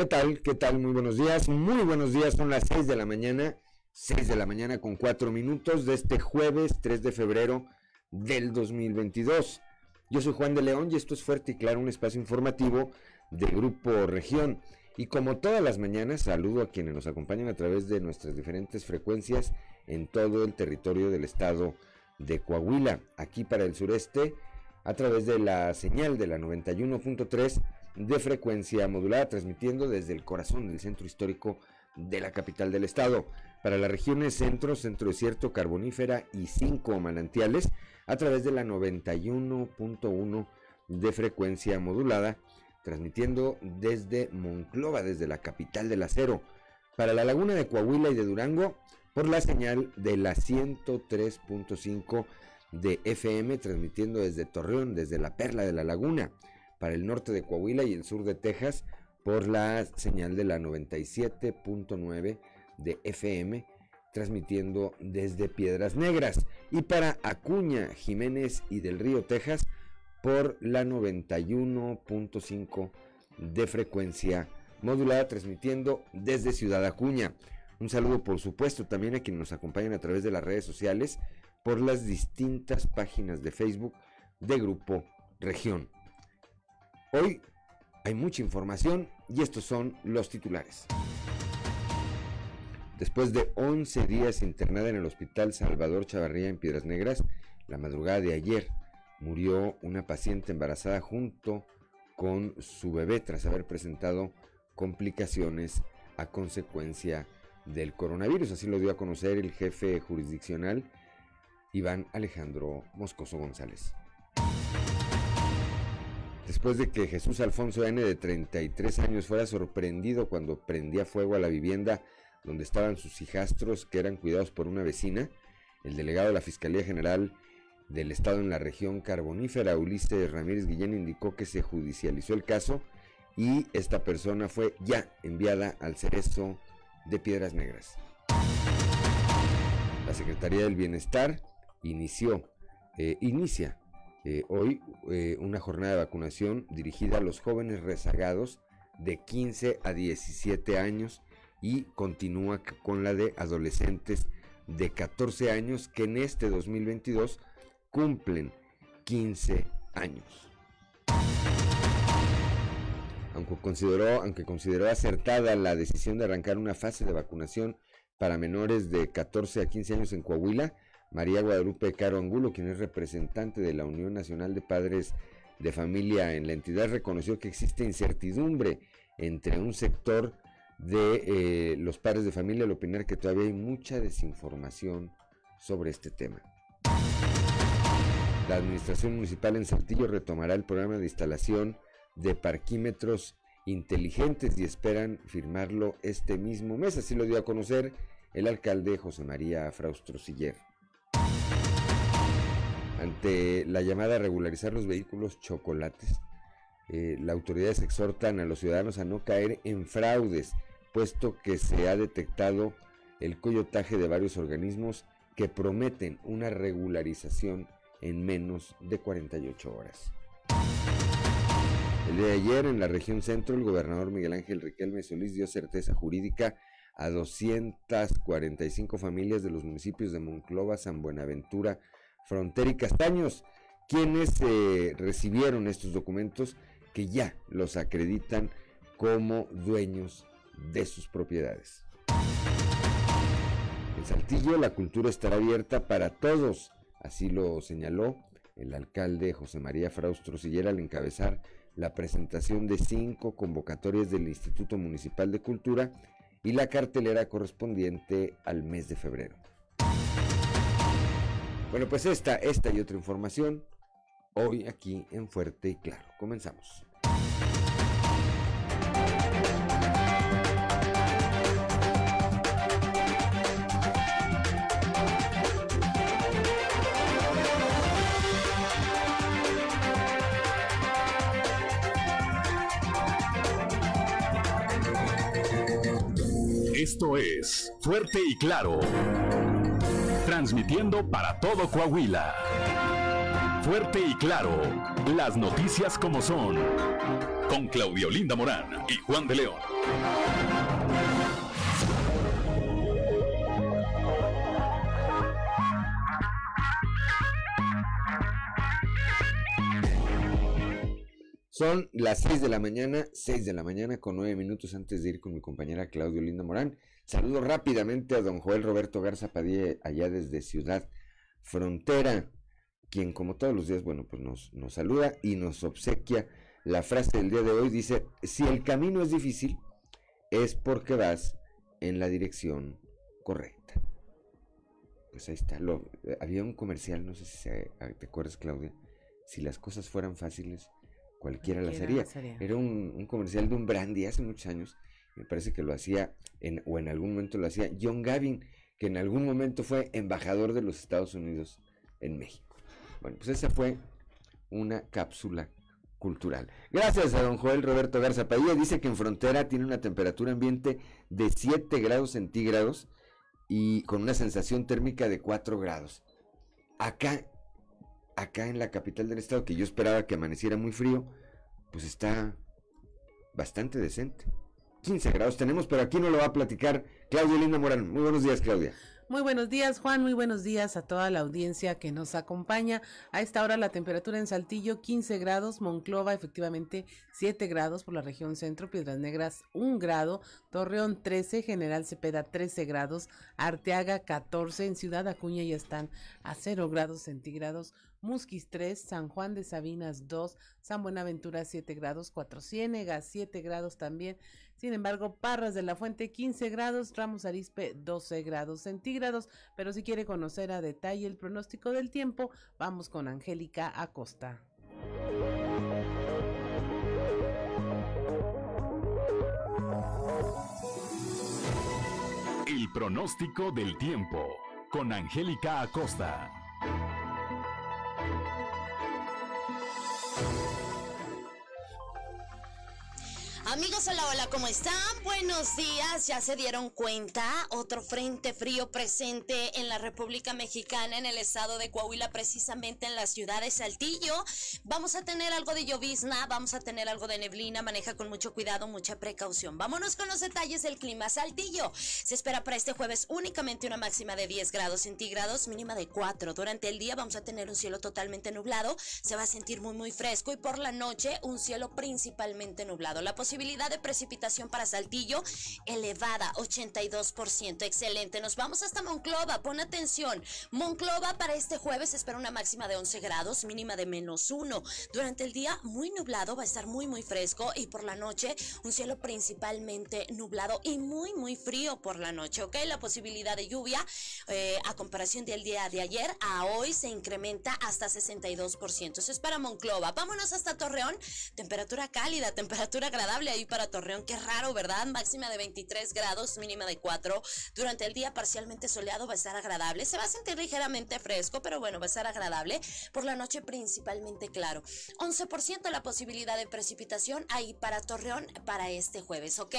¿Qué tal? ¿Qué tal? Muy buenos días. Muy buenos días. Son las 6 de la mañana. 6 de la mañana con 4 minutos de este jueves 3 de febrero del 2022. Yo soy Juan de León y esto es Fuerte y Claro, un espacio informativo de Grupo Región. Y como todas las mañanas, saludo a quienes nos acompañan a través de nuestras diferentes frecuencias en todo el territorio del estado de Coahuila. Aquí para el sureste, a través de la señal de la 91.3 de frecuencia modulada, transmitiendo desde el corazón del centro histórico de la capital del estado. Para las regiones centro, centro desierto, carbonífera y cinco manantiales, a través de la 91.1 de frecuencia modulada, transmitiendo desde Monclova, desde la capital del acero. Para la laguna de Coahuila y de Durango, por la señal de la 103.5 de FM, transmitiendo desde Torreón, desde la Perla de la Laguna para el norte de Coahuila y el sur de Texas por la señal de la 97.9 de FM, transmitiendo desde Piedras Negras, y para Acuña, Jiménez y del Río, Texas, por la 91.5 de frecuencia modulada, transmitiendo desde Ciudad Acuña. Un saludo, por supuesto, también a quienes nos acompañan a través de las redes sociales, por las distintas páginas de Facebook de Grupo Región. Hoy hay mucha información y estos son los titulares. Después de 11 días internada en el Hospital Salvador Chavarría en Piedras Negras, la madrugada de ayer murió una paciente embarazada junto con su bebé tras haber presentado complicaciones a consecuencia del coronavirus. Así lo dio a conocer el jefe jurisdiccional Iván Alejandro Moscoso González. Después de que Jesús Alfonso N. de 33 años fuera sorprendido cuando prendía fuego a la vivienda donde estaban sus hijastros que eran cuidados por una vecina, el delegado de la Fiscalía General del Estado en la región carbonífera, Ulises Ramírez Guillén, indicó que se judicializó el caso y esta persona fue ya enviada al cerezo de Piedras Negras. La Secretaría del Bienestar inició, eh, inicia eh, hoy eh, una jornada de vacunación dirigida a los jóvenes rezagados de 15 a 17 años y continúa con la de adolescentes de 14 años que en este 2022 cumplen 15 años. Aunque consideró, aunque consideró acertada la decisión de arrancar una fase de vacunación para menores de 14 a 15 años en Coahuila, María Guadalupe Caro Angulo, quien es representante de la Unión Nacional de Padres de Familia en la entidad, reconoció que existe incertidumbre entre un sector de eh, los padres de familia al opinar que todavía hay mucha desinformación sobre este tema. La administración municipal en Saltillo retomará el programa de instalación de parquímetros inteligentes y esperan firmarlo este mismo mes. Así lo dio a conocer el alcalde José María Fraustro Siller. Ante la llamada a regularizar los vehículos chocolates, eh, las autoridades exhortan a los ciudadanos a no caer en fraudes, puesto que se ha detectado el coyotaje de varios organismos que prometen una regularización en menos de 48 horas. El día de ayer, en la región centro, el gobernador Miguel Ángel Riquelme Solís dio certeza jurídica a 245 familias de los municipios de Monclova, San Buenaventura, Frontera y Castaños, quienes eh, recibieron estos documentos que ya los acreditan como dueños de sus propiedades. En Saltillo la cultura estará abierta para todos, así lo señaló el alcalde José María Fraustro Sillera al encabezar la presentación de cinco convocatorias del Instituto Municipal de Cultura y la cartelera correspondiente al mes de febrero. Bueno, pues esta, esta y otra información hoy aquí en Fuerte y Claro. Comenzamos. Esto es Fuerte y Claro transmitiendo para todo Coahuila. Fuerte y claro, las noticias como son, con Claudio Linda Morán y Juan de León. Son las 6 de la mañana, 6 de la mañana con 9 minutos antes de ir con mi compañera Claudio Linda Morán. Saludo rápidamente a don Joel Roberto Garza Padilla allá desde Ciudad Frontera, quien como todos los días, bueno, pues nos, nos saluda y nos obsequia la frase del día de hoy. Dice, si el camino es difícil, es porque vas en la dirección correcta. Pues ahí está. Lo, había un comercial, no sé si te acuerdas, Claudia. Si las cosas fueran fáciles, cualquiera, la haría. Era un, comercial de un brandy hace muchos años. Me parece que lo hacía, o en algún momento lo hacía John Gavin, que en algún momento fue embajador de los Estados Unidos en México. Bueno, pues esa fue una cápsula cultural. Gracias a don Joel Roberto Garza Padilla. Dice que en frontera tiene una temperatura ambiente de 7 grados centígrados y con una sensación térmica de 4 grados. Acá acá en la capital del estado, que yo esperaba que amaneciera muy frío, pues está bastante decente. 15 grados tenemos, pero aquí no lo va a platicar Claudia Linda Morán. Muy buenos días, Claudia. Muy buenos días, Juan. Muy buenos días a toda la audiencia que nos acompaña. A esta hora la temperatura en Saltillo 15 grados, Monclova efectivamente 7 grados por la región centro, Piedras Negras 1 grado, Torreón 13, General Cepeda 13 grados, Arteaga 14, en Ciudad Acuña ya están a 0 grados centígrados, Musquis 3, San Juan de Sabinas 2, San Buenaventura 7 grados, Cuatro Ciénegas 7 grados también. Sin embargo, Parras de la Fuente 15 grados, Ramos Arispe 12 grados centígrados. Pero si quiere conocer a detalle el pronóstico del tiempo, vamos con Angélica Acosta. El pronóstico del tiempo con Angélica Acosta. Amigos, hola, hola, ¿cómo están? Buenos días, ya se dieron cuenta, otro frente frío presente en la República Mexicana, en el estado de Coahuila, precisamente en la ciudad de Saltillo. Vamos a tener algo de llovizna, vamos a tener algo de neblina, maneja con mucho cuidado, mucha precaución. Vámonos con los detalles del clima. Saltillo, se espera para este jueves únicamente una máxima de 10 grados centígrados, mínima de 4. Durante el día vamos a tener un cielo totalmente nublado, se va a sentir muy, muy fresco y por la noche un cielo principalmente nublado. La posibilidad de precipitación para Saltillo elevada, 82%. Excelente. Nos vamos hasta Monclova. Pon atención. Monclova para este jueves espera una máxima de 11 grados, mínima de menos 1. Durante el día muy nublado, va a estar muy muy fresco y por la noche un cielo principalmente nublado y muy muy frío por la noche, ¿ok? La posibilidad de lluvia eh, a comparación del día de ayer a hoy se incrementa hasta 62%. Eso es para Monclova. Vámonos hasta Torreón. Temperatura cálida, temperatura agradable ahí para Torreón. Qué raro, ¿verdad? Máxima de 23 grados, mínima de 4. Durante el día parcialmente soleado va a estar agradable. Se va a sentir ligeramente fresco, pero bueno, va a estar agradable. Por la noche principalmente claro. 11% la posibilidad de precipitación ahí para Torreón para este jueves, ¿ok?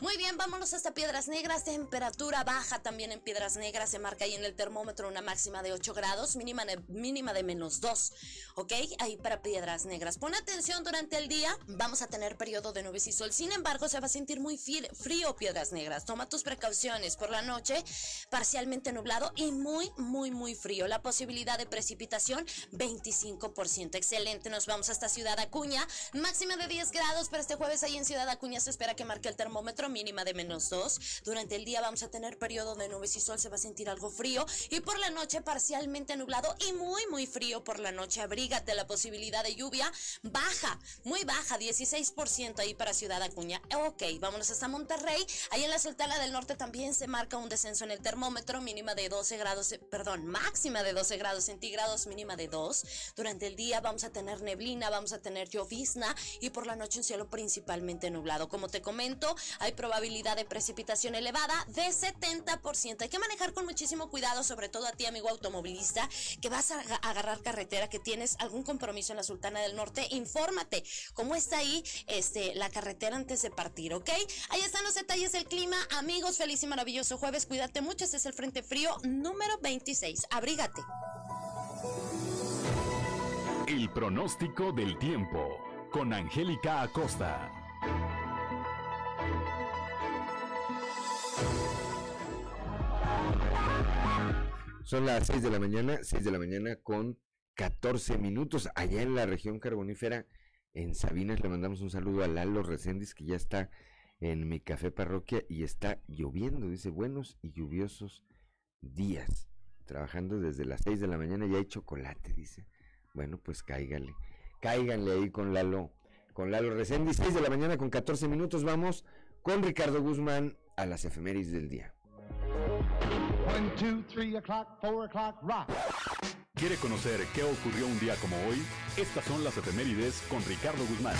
Muy bien, vámonos hasta Piedras Negras. Temperatura baja también en Piedras Negras. Se marca ahí en el termómetro una máxima de 8 grados, mínima de, mínima de menos 2, ¿ok? Ahí para Piedras Negras. Pon atención durante el día. Vamos a tener periodo de nubes y sol. Sin embargo, se va a sentir muy frío Piedras Negras. Toma tus precauciones. Por la noche, parcialmente nublado y muy, muy, muy frío. La posibilidad de precipitación, 25%. Excelente. Nos vamos hasta Ciudad Acuña. Máxima de 10 grados para este jueves ahí en Ciudad Acuña. Se espera que marque el termómetro mínima de menos 2. Durante el día vamos a tener periodo de nubes y sol. Se va a sentir algo frío. Y por la noche, parcialmente nublado y muy, muy frío por la noche. Abrígate. La posibilidad de lluvia baja, muy baja, 16% ahí para Ciudad Acuña. Ok, vámonos hasta Monterrey. Ahí en la Sultana del Norte también se marca un descenso en el termómetro, mínima de 12 grados, perdón, máxima de 12 grados centígrados, mínima de 2. Durante el día vamos a tener neblina, vamos a tener llovizna y por la noche un cielo principalmente nublado. Como te comento, hay probabilidad de precipitación elevada de 70%. Hay que manejar con muchísimo cuidado, sobre todo a ti, amigo automovilista, que vas a agarrar carretera, que tienes algún compromiso en la Sultana del Norte. Infórmate cómo está ahí este, la carretera antes de partir, ¿ok? Ahí están los detalles del clima. Amigos, feliz y maravilloso jueves. Cuídate mucho. Este es el Frente Frío número 26. Abrígate. El pronóstico del tiempo con Angélica Acosta. Son las 6 de la mañana, 6 de la mañana con 14 minutos allá en la región carbonífera en Sabinas, le mandamos un saludo a Lalo Recendis, que ya está en mi café parroquia y está lloviendo, dice, buenos y lluviosos días. Trabajando desde las 6 de la mañana y hay chocolate, dice. Bueno, pues cáigale. Cáiganle ahí con Lalo, con Lalo Recendis, 6 de la mañana con 14 minutos. Vamos con Ricardo Guzmán a las efemérides del día. ¿Quiere conocer qué ocurrió un día como hoy? Estas son las efemérides con Ricardo Guzmán.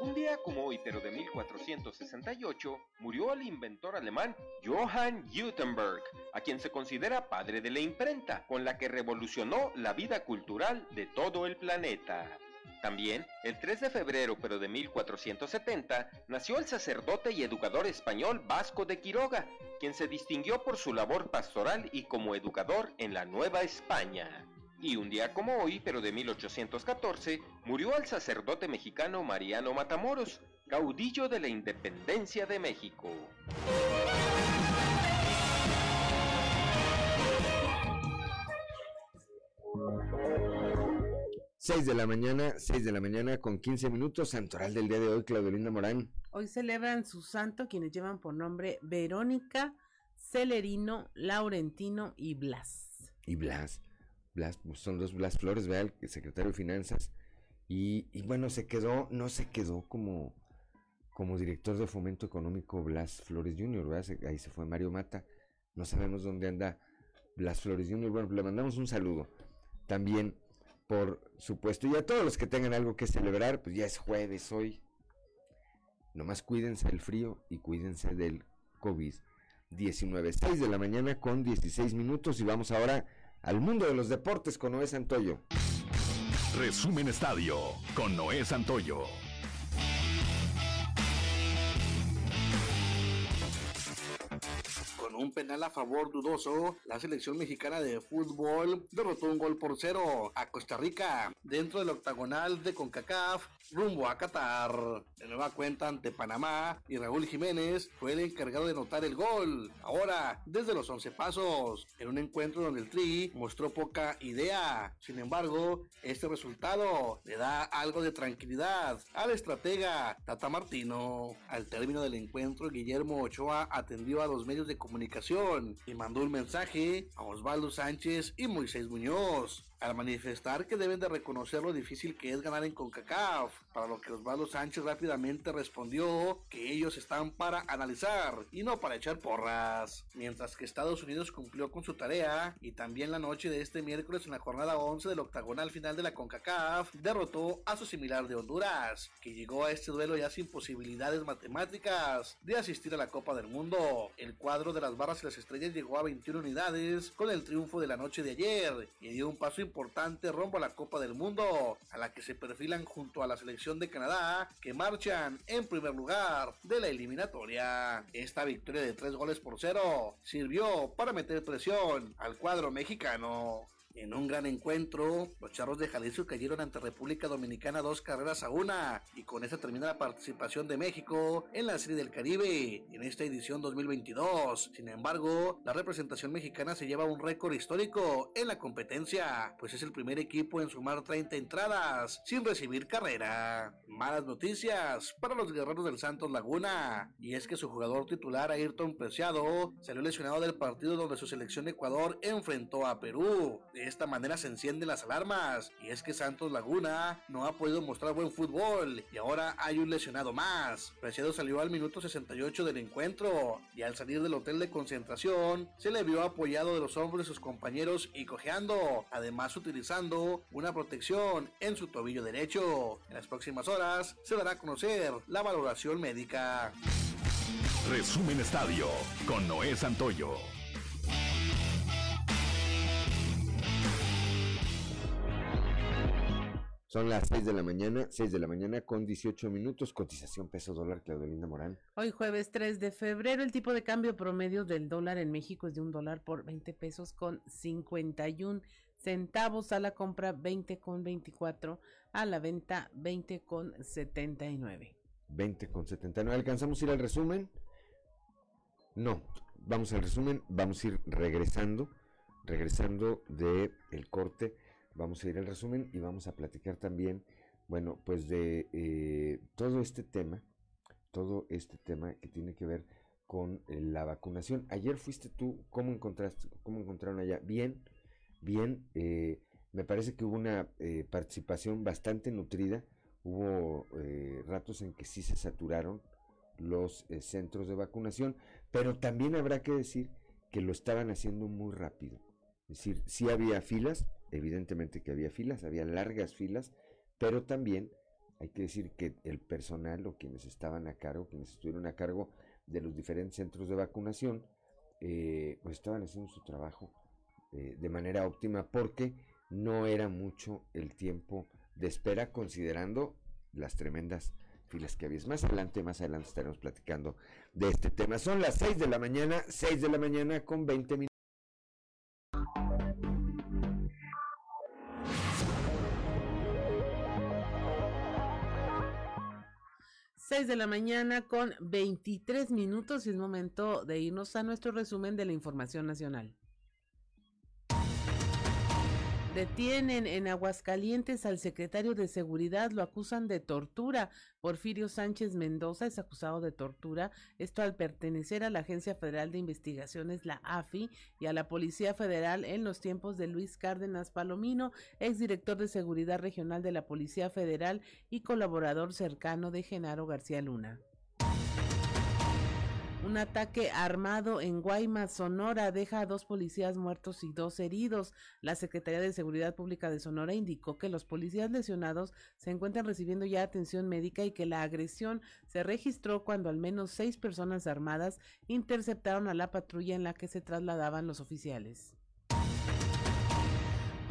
Un día como hoy, pero de 1468, murió el inventor alemán Johann Gutenberg, a quien se considera padre de la imprenta, con la que revolucionó la vida cultural de todo el planeta. También, el 3 de febrero pero de 1470, nació el sacerdote y educador español Vasco de Quiroga, quien se distinguió por su labor pastoral y como educador en la Nueva España. Y un día como hoy, pero de 1814, murió el sacerdote mexicano Mariano Matamoros, caudillo de la independencia de México. 6 de la mañana, 6 de la mañana con 15 minutos, santoral del día de hoy, Claudelina Morán. Hoy celebran su santo quienes llevan por nombre Verónica, Celerino, Laurentino y Blas. Y Blas, Blas, pues son dos Blas Flores, vea, el secretario de Finanzas. Y, y, bueno, se quedó, no se quedó como, como director de fomento económico Blas Flores Jr., ¿verdad? ahí se fue Mario Mata. No sabemos dónde anda Blas Flores Jr. Bueno, le mandamos un saludo. También por supuesto. Y a todos los que tengan algo que celebrar, pues ya es jueves hoy. Nomás cuídense del frío y cuídense del COVID-19. 6 de la mañana con 16 minutos y vamos ahora al mundo de los deportes con Noé Santoyo. Resumen Estadio con Noé Santoyo. Un penal a favor dudoso, la selección mexicana de fútbol derrotó un gol por cero a Costa Rica dentro del octagonal de CONCACAF rumbo a Qatar. De nueva cuenta ante Panamá y Raúl Jiménez fue el encargado de anotar el gol. Ahora, desde los 11 pasos, en un encuentro donde el Tri mostró poca idea. Sin embargo, este resultado le da algo de tranquilidad al estratega Tata Martino. Al término del encuentro, Guillermo Ochoa atendió a los medios de comunicación y mandó un mensaje a Osvaldo Sánchez y Moisés Muñoz al manifestar que deben de reconocer lo difícil que es ganar en CONCACAF, para lo que Osvaldo Sánchez rápidamente respondió que ellos están para analizar y no para echar porras, mientras que Estados Unidos cumplió con su tarea y también la noche de este miércoles en la jornada 11 del octagonal final de la CONCACAF derrotó a su similar de Honduras, que llegó a este duelo ya sin posibilidades matemáticas de asistir a la Copa del Mundo. El cuadro de las barras y las estrellas llegó a 21 unidades con el triunfo de la noche de ayer y dio un paso importante rumbo a la Copa del Mundo, a la que se perfilan junto a la selección de Canadá, que marchan en primer lugar de la eliminatoria. Esta victoria de tres goles por cero sirvió para meter presión al cuadro mexicano. En un gran encuentro, los Charros de Jalisco cayeron ante República Dominicana dos carreras a una y con esta termina la participación de México en la Serie del Caribe en esta edición 2022. Sin embargo, la representación mexicana se lleva un récord histórico en la competencia, pues es el primer equipo en sumar 30 entradas sin recibir carrera. Malas noticias para los guerreros del Santos Laguna, y es que su jugador titular Ayrton Preciado salió lesionado del partido donde su selección Ecuador enfrentó a Perú. De esta manera se encienden las alarmas y es que Santos Laguna no ha podido mostrar buen fútbol y ahora hay un lesionado más. Preciado salió al minuto 68 del encuentro y al salir del hotel de concentración se le vio apoyado de los hombros de sus compañeros y cojeando, además utilizando una protección en su tobillo derecho. En las próximas horas se dará a conocer la valoración médica. Resumen Estadio con Noé Santoyo. Son las 6 de la mañana, 6 de la mañana con 18 minutos, cotización peso dólar, Claudelina Morán. Hoy jueves 3 de febrero, el tipo de cambio promedio del dólar en México es de un dólar por 20 pesos con 51 centavos a la compra, 20 con 24 a la venta, 20 con 79. 20 con 79. ¿Alcanzamos a ir al resumen? No, vamos al resumen, vamos a ir regresando, regresando de el corte, vamos a ir al resumen y vamos a platicar también, bueno, pues de eh, todo este tema, todo este tema que tiene que ver con eh, la vacunación. Ayer fuiste tú, ¿cómo encontraste, cómo encontraron allá? Bien, bien, eh, me parece que hubo una participación bastante nutrida, hubo ratos en que sí se saturaron los centros de vacunación, pero también habrá que decir que lo estaban haciendo muy rápido. Es decir, sí había filas, evidentemente que había filas, había largas filas, pero también hay que decir que el personal o quienes estaban a cargo, quienes estuvieron a cargo de los diferentes centros de vacunación, eh, pues estaban haciendo su trabajo eh, de manera óptima porque no era mucho el tiempo de espera considerando las tremendas filas que había. Más adelante, más adelante estaremos platicando de este tema. Son las 6 de la mañana, 6 de la mañana con 20 minutos. 6 de la mañana con 23 minutos y es momento de irnos a nuestro resumen de la información nacional. Detienen en Aguascalientes al secretario de Seguridad, lo acusan de tortura. Porfirio Sánchez Mendoza es acusado de tortura, esto al pertenecer a la Agencia Federal de Investigaciones, la AFI, y a la Policía Federal en los tiempos de Luis Cárdenas Palomino, exdirector de Seguridad Regional de la Policía Federal y colaborador cercano de Genaro García Luna. Un ataque armado en Guaymas, Sonora, deja a dos policías muertos y dos heridos. La Secretaría de Seguridad Pública de Sonora indicó que los policías lesionados se encuentran recibiendo ya atención médica y que la agresión se registró cuando al menos seis personas armadas interceptaron a la patrulla en la que se trasladaban los oficiales.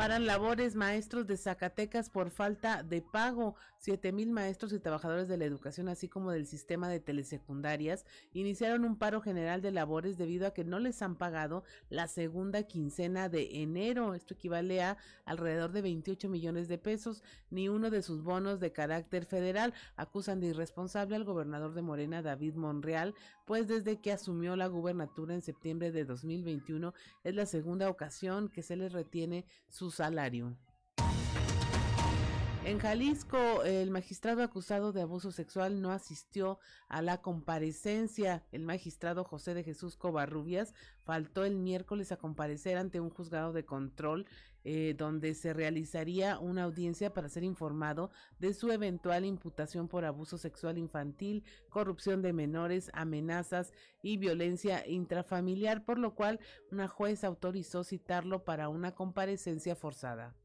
Paran labores maestros de Zacatecas por falta de pago. Siete mil maestros y trabajadores de la educación, así como del sistema de telesecundarias, iniciaron un paro general de labores debido a que no les han pagado la segunda quincena de enero. Esto equivale a alrededor de 28 millones de pesos. Ni uno de sus bonos de carácter federal acusan de irresponsable al gobernador de Morena, David Monreal, pues desde que asumió la gubernatura en septiembre de 2021 es la segunda ocasión que se les retiene salario. En Jalisco, el magistrado acusado de abuso sexual no asistió a la comparecencia. El magistrado José de Jesús Covarrubias faltó el miércoles a comparecer ante un juzgado de control eh, donde se realizaría una audiencia para ser informado de su eventual imputación por abuso sexual infantil, corrupción de menores, amenazas y violencia intrafamiliar, por lo cual una juez autorizó citarlo para una comparecencia forzada.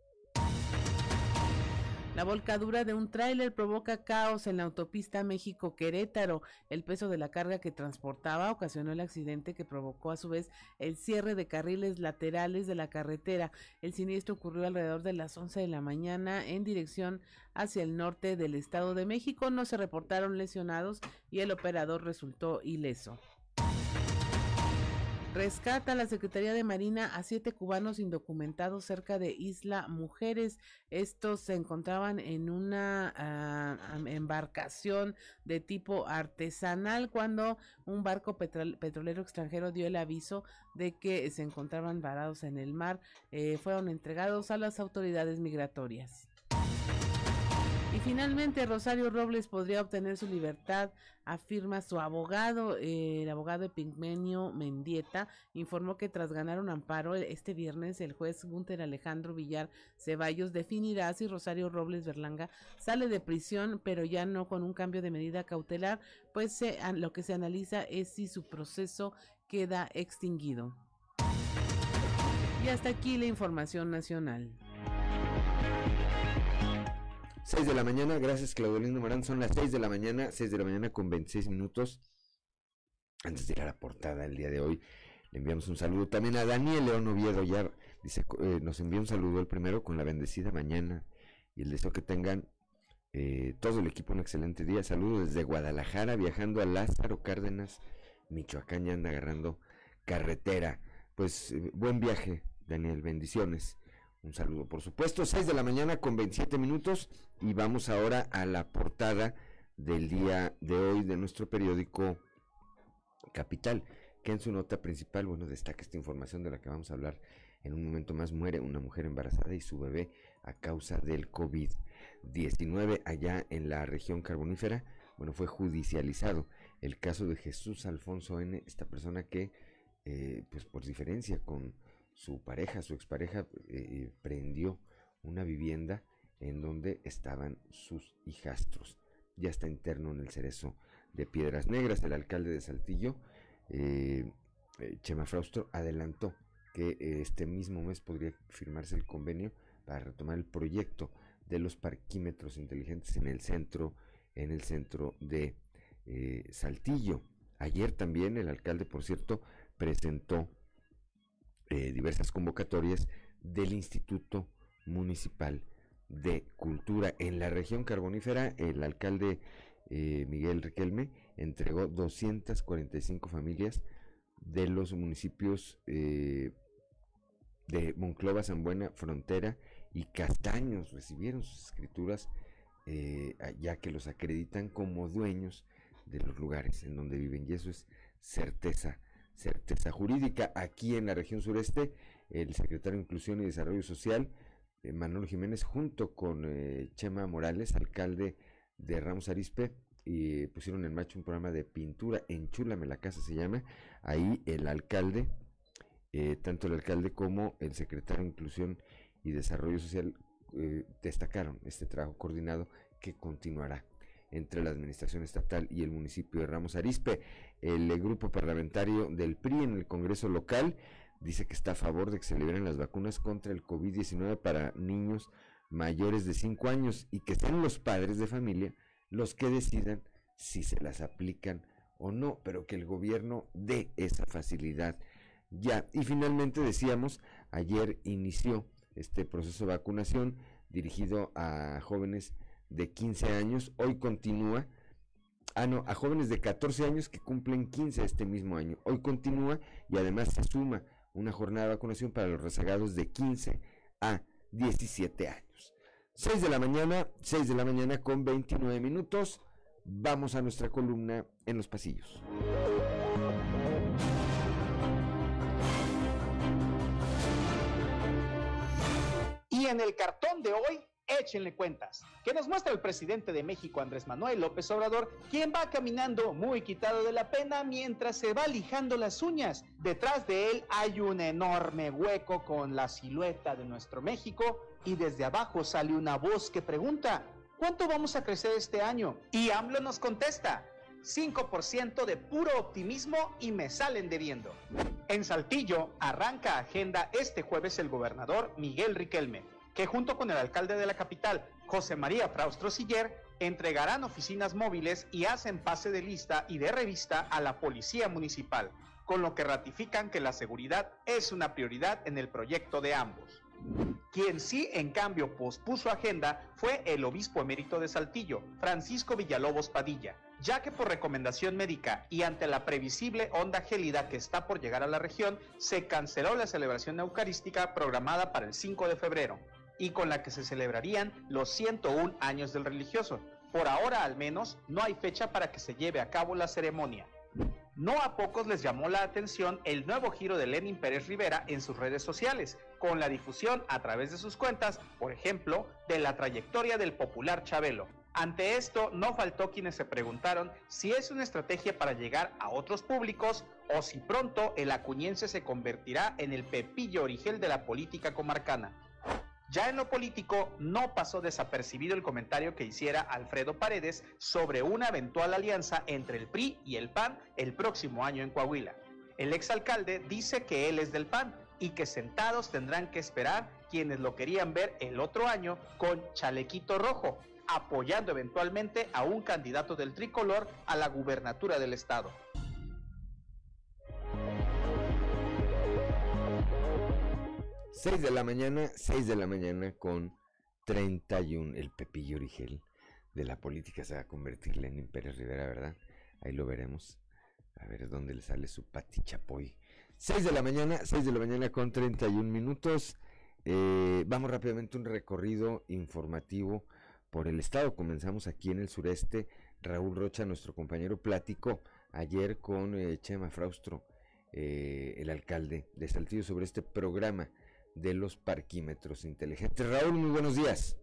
La volcadura de un tráiler provoca caos en la autopista México-Querétaro. El peso de la carga que transportaba ocasionó el accidente que provocó a su vez el cierre de carriles laterales de la carretera. El siniestro ocurrió alrededor de las 11 de la mañana en dirección hacia el norte del Estado de México. No se reportaron lesionados y el operador resultó ileso. Rescata la Secretaría de Marina a siete cubanos indocumentados cerca de Isla Mujeres. Estos se encontraban en una ah, embarcación de tipo artesanal cuando un barco petrolero extranjero dio el aviso de que se encontraban varados en el mar. Eh, fueron entregados a las autoridades migratorias. Finalmente Rosario Robles podría obtener su libertad, afirma su abogado. el abogado Epigmenio Mendieta informó que tras ganar un amparo este viernes, el juez Gunter Alejandro Villar Ceballos definirá si Rosario Robles Berlanga sale de prisión, pero ya no con un cambio de medida cautelar, pues lo que se analiza es si su proceso queda extinguido. Y hasta aquí la información nacional. 6 de la mañana, gracias Claudelino Morán, son las 6 de la mañana, 6 de la mañana con 26 minutos. Antes de ir a la portada el día de hoy, le enviamos un saludo también a Daniel León Oviedo, ya dice, eh, nos envía un saludo el primero con la bendecida mañana y el deseo que tengan eh, todo el equipo un excelente día. Saludos desde Guadalajara, viajando a Lázaro Cárdenas, Michoacán, ya anda agarrando carretera. Pues eh, buen viaje, Daniel, bendiciones. Un saludo, por supuesto. 6 de la mañana con 27 minutos y vamos ahora a la portada del día de hoy de nuestro periódico Capital, que en su nota principal, bueno, destaca esta información de la que vamos a hablar en un momento más. Muere una mujer embarazada y su bebé a causa del COVID-19 allá en la región carbonífera. Bueno, fue judicializado el caso de Jesús Alfonso N., esta persona que, eh, pues por diferencia con su pareja, su expareja, eh, prendió una vivienda en donde estaban sus hijastros. Ya está interno en el cerezo de Piedras Negras. El alcalde de Saltillo, eh, eh, Chema Fraustro, adelantó que este mismo mes podría firmarse el convenio para retomar el proyecto de los parquímetros inteligentes en el centro, en el centro de Saltillo. Ayer también el alcalde, por cierto, presentó diversas convocatorias del Instituto Municipal de Cultura. En la región carbonífera, el alcalde eh, Miguel Riquelme entregó 245 familias de los municipios eh, de Monclova, San Buena, Frontera y Castaños. Recibieron sus escrituras eh, ya que los acreditan como dueños de los lugares en donde viven y eso es certeza, certeza jurídica. Aquí en la región sureste, el secretario de Inclusión y Desarrollo Social, eh, Manuel Jiménez junto con eh, Chema Morales, alcalde de Ramos Arispe, y pusieron en marcha un programa de pintura en Chúlame la casa se llama. Ahí el alcalde, eh, tanto el alcalde como el secretario de Inclusión y Desarrollo Social destacaron este trabajo coordinado que continuará entre la administración estatal y el municipio de Ramos Arispe. El grupo parlamentario del PRI en el Congreso local dice que está a favor de que se liberen las vacunas contra el COVID-19 para niños mayores de 5 años y que sean los padres de familia los que decidan si se las aplican o no, pero que el gobierno dé esa facilidad ya. Y finalmente decíamos, ayer inició este proceso de vacunación dirigido a jóvenes de 15 años, hoy continúa, ah no, a jóvenes de 14 años que cumplen 15 este mismo año, hoy continúa y además se suma una jornada de vacunación para los rezagados de 15 a 17 años. 6 de la mañana, 6 de la mañana con 29 minutos. Vamos a nuestra columna en los pasillos. Y en el cartón de hoy échenle cuentas. Que nos muestra el presidente de México, Andrés Manuel López Obrador, quien va caminando muy quitado de la pena mientras se va lijando las uñas. Detrás de él hay un enorme hueco con la silueta de nuestro México y desde abajo sale una voz que pregunta, ¿cuánto vamos a crecer este año? Y AMLO nos contesta, 5% de puro optimismo y me salen debiendo. En Saltillo arranca agenda este jueves el gobernador Miguel Riquelme que junto con el alcalde de la capital, José María Fraustro Siller, entregarán oficinas móviles y hacen pase de lista y de revista a la policía municipal, con lo que ratifican que la seguridad es una prioridad en el proyecto de ambos. Quien sí, en cambio, pospuso agenda fue el obispo emérito de Saltillo, Francisco Villalobos Padilla, ya que por recomendación médica y ante la previsible onda gélida que está por llegar a la región, se canceló la celebración eucarística programada para el 5 de febrero y con la que se celebrarían los 101 años del religioso. Por ahora al menos no hay fecha para que se lleve a cabo la ceremonia. No a pocos les llamó la atención el nuevo giro de Lenin Pérez Rivera en sus redes sociales, con la difusión a través de sus cuentas, por ejemplo, de la trayectoria del popular Chabelo. Ante esto, no faltó quienes se preguntaron si es una estrategia para llegar a otros públicos o si pronto el acuñense se convertirá en el pepillo origel de la política comarcana. Ya en lo político, no pasó desapercibido el comentario que hiciera Alfredo Paredes sobre una eventual alianza entre el PRI y el PAN el próximo año en Coahuila. El exalcalde dice que él es del PAN y que sentados tendrán que esperar quienes lo querían ver el otro año con chalequito rojo, apoyando eventualmente a un candidato del tricolor a la gubernatura del estado. 6 de la mañana, 6 de la mañana con 31. El Pepillo Origel de la política se va a convertir en Pérez Rivera, ¿verdad? Ahí lo veremos. A ver dónde le sale su pati chapoy. 6 de la mañana, 6 de la mañana con 31 minutos. Eh, vamos rápidamente un recorrido informativo por el estado. Comenzamos aquí en el sureste. Raúl Rocha, nuestro compañero, platicó ayer con eh, Chema Fraustro eh, el alcalde de Saltillo sobre este programa de los parquímetros inteligentes. Raúl, muy buenos días.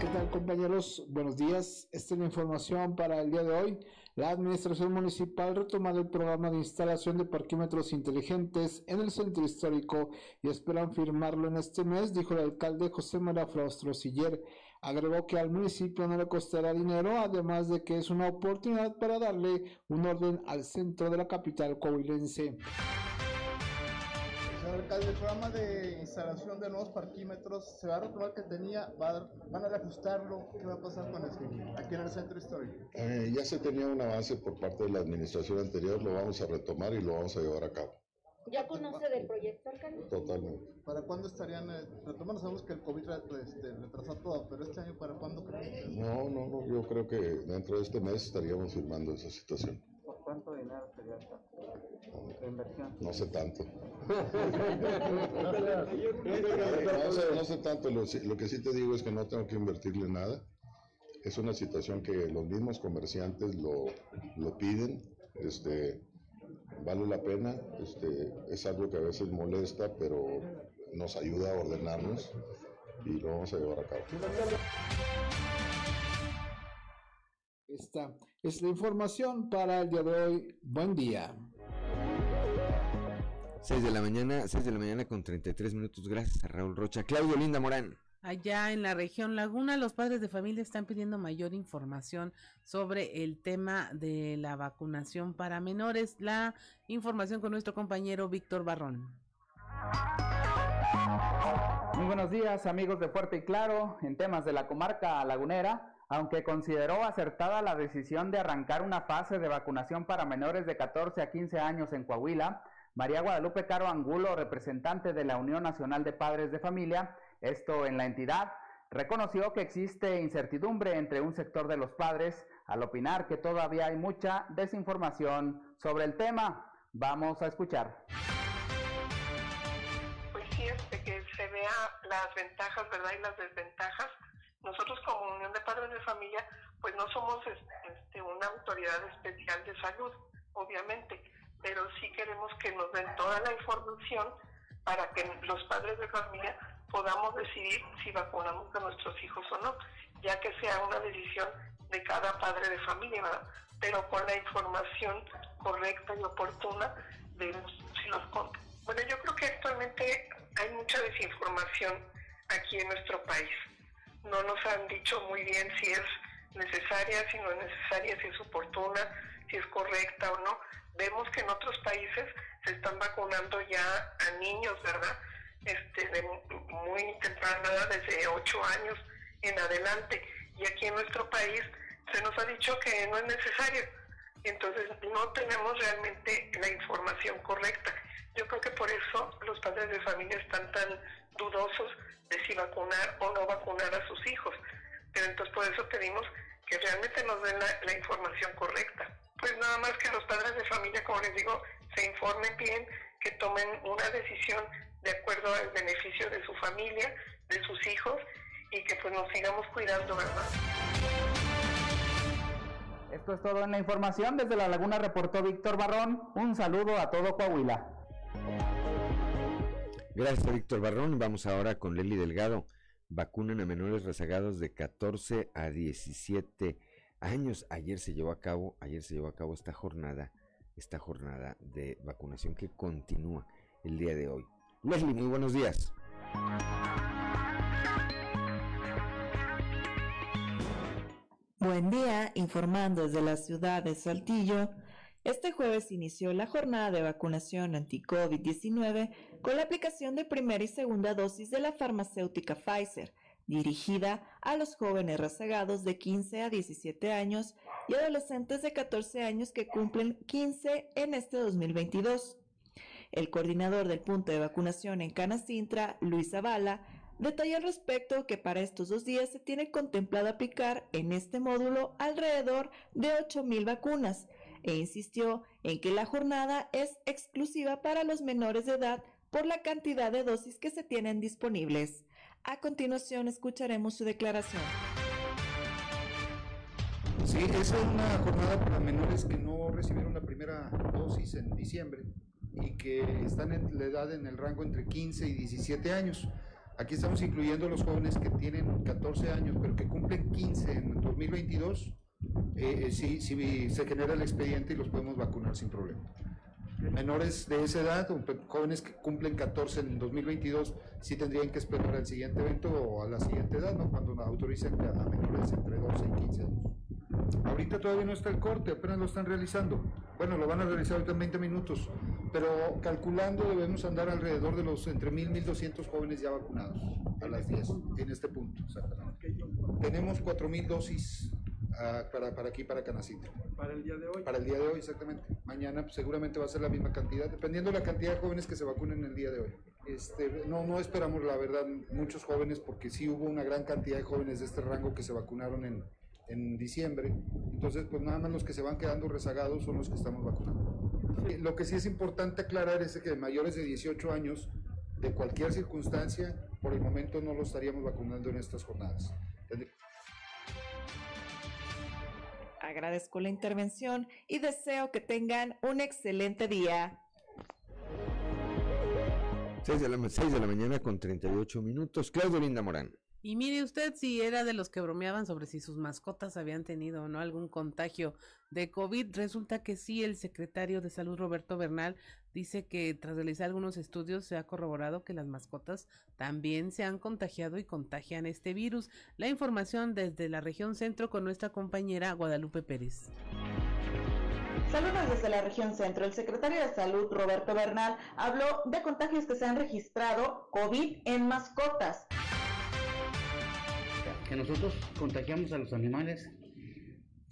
¿Qué tal compañeros? Buenos días. Esta es la información para el día de hoy. La Administración Municipal retomado el programa de instalación de parquímetros inteligentes en el centro histórico y esperan firmarlo en este mes, dijo el alcalde José María Fraustro Siller. Agregó que al municipio no le costará dinero, además de que es una oportunidad para darle un orden al centro de la capital coahuilense alcalde, el programa de instalación de nuevos parquímetros se va a retomar que tenía, van a reajustarlo, ¿qué va a pasar con eso aquí en el centro histórico? Eh, ya se tenía un avance por parte de la administración anterior, lo vamos a retomar y lo vamos a llevar a cabo. ¿Ya conoce del proyecto, alcalde? Totalmente. ¿Para cuándo estarían eh, retomando? Sabemos que el COVID este, retrasó todo, pero este año, ¿para cuándo creen? No, no, no, yo creo que dentro de este mes estaríamos firmando esa situación. ¿Por cuánto dinero sería esta inversión? No sé tanto. no, sé, tanto, lo, que sí te digo es que no tengo que invertirle nada. Es una situación que los mismos comerciantes lo, lo piden, este, vale la pena, este, es algo que a veces molesta, pero nos ayuda a ordenarnos y lo vamos a llevar a cabo. Esta es la información para el día de hoy. Buen día. 6 de la mañana, 6 de la mañana con 33 minutos. Gracias a Raúl Rocha. Claudio Linda Morán. Allá en la región Laguna, los padres de familia están pidiendo mayor información sobre el tema de la vacunación para menores. La información con nuestro compañero Víctor Barrón. Muy buenos días amigos de Fuerte y Claro. En temas de la comarca lagunera, aunque consideró acertada la decisión de arrancar una fase de vacunación para menores de 14 a 15 años en Coahuila, María Guadalupe Caro Angulo, representante de la Unión Nacional de Padres de Familia, esto en la entidad, reconoció que existe incertidumbre entre un sector de los padres al opinar que todavía hay mucha desinformación sobre el tema. Vamos a escuchar. Pues sí, este, que se vea las ventajas, ¿verdad? Y las desventajas. Nosotros como Unión de Padres de Familia, pues no somos este, una autoridad especial de salud, obviamente pero sí queremos que nos den toda la información para que los padres de familia podamos decidir si vacunamos a nuestros hijos o no, ya que sea una decisión de cada padre de familia, ¿verdad? pero con la información correcta y oportuna de si los Bueno, yo creo que actualmente hay mucha desinformación aquí en nuestro país. No nos han dicho muy bien si es necesaria, si no es necesaria, si es oportuna, si es correcta o no vemos que en otros países se están vacunando ya a niños, ¿verdad? Este, de muy temprana desde 8 años en adelante. Y aquí en nuestro país se nos ha dicho que no es necesario. Entonces no tenemos realmente la información correcta. Yo creo que por eso los padres de familia están tan dudosos de si vacunar o no vacunar a sus hijos. Pero entonces por eso pedimos que realmente nos den la información correcta pues nada más que los padres de familia, como les digo, se informen bien, que tomen una decisión de acuerdo al beneficio de su familia, de sus hijos y que pues nos sigamos cuidando, ¿verdad? Esto es todo en la información. Desde La Laguna reportó Víctor Barrón. Un saludo a todo Coahuila. Gracias, Víctor Barrón. Vamos ahora con Leli Delgado. Vacunan a menores rezagados de 14 a 17 años. Ayer se llevó a cabo, ayer se llevó a cabo esta jornada, esta jornada de vacunación que continúa el día de hoy. Leslie, muy buenos días. Buen día, informando desde la ciudad de Saltillo. Este jueves inició la jornada de vacunación anti-COVID-19 con la aplicación de primera y segunda dosis de la farmacéutica Pfizer dirigida a los jóvenes rezagados de 15 a 17 años y adolescentes de 14 años que cumplen 15 en este 2022. El coordinador del punto de vacunación en Canacintra, Luis Zavala, detalló al respecto que para estos dos días se tiene contemplado aplicar en este módulo alrededor de 8.000 vacunas e insistió en que la jornada es exclusiva para los menores de edad por la cantidad de dosis que se tienen disponibles. A continuación escucharemos su declaración. Sí, esa es una jornada para menores que no recibieron la primera dosis en diciembre y que están en la edad en el rango entre 15 y 17 años. Aquí estamos incluyendo los jóvenes que tienen 14 años, pero que cumplen 15 en 2022. Eh, eh, sí, sí, se genera el expediente y los podemos vacunar sin problema. Menores de esa edad, o jóvenes que cumplen 14 en 2022, sí tendrían que esperar al siguiente evento o a la siguiente edad, ¿no? cuando autoricen a menores entre 12 y 15 años. Ahorita todavía no está el corte, apenas lo están realizando. Bueno, lo van a realizar ahorita en 20 minutos, pero calculando debemos andar alrededor de los entre 1.000 y 1.200 jóvenes ya vacunados a las 10, en este punto. Tenemos 4.000 dosis uh, para, para aquí, para Canacita. ¿Para el día de hoy? Para el día de hoy, exactamente. Mañana pues, seguramente va a ser la misma cantidad, dependiendo de la cantidad de jóvenes que se vacunen el día de hoy. Este, no, no esperamos, la verdad, muchos jóvenes, porque sí hubo una gran cantidad de jóvenes de este rango que se vacunaron en, en diciembre. Entonces, pues nada más los que se van quedando rezagados son los que estamos vacunando. Lo que sí es importante aclarar es que mayores de 18 años, de cualquier circunstancia, por el momento no los estaríamos vacunando en estas jornadas. Agradezco la intervención y deseo que tengan un excelente día. 6 de la, 6 de la mañana con 38 minutos. Claudio Linda Morán. Y mire usted si era de los que bromeaban sobre si sus mascotas habían tenido o no algún contagio de COVID. Resulta que sí, el secretario de Salud Roberto Bernal dice que tras realizar algunos estudios se ha corroborado que las mascotas también se han contagiado y contagian este virus. La información desde la región centro con nuestra compañera Guadalupe Pérez. Saludos desde la región centro. El secretario de Salud, Roberto Bernal, habló de contagios que se han registrado COVID en mascotas que nosotros contagiamos a los animales,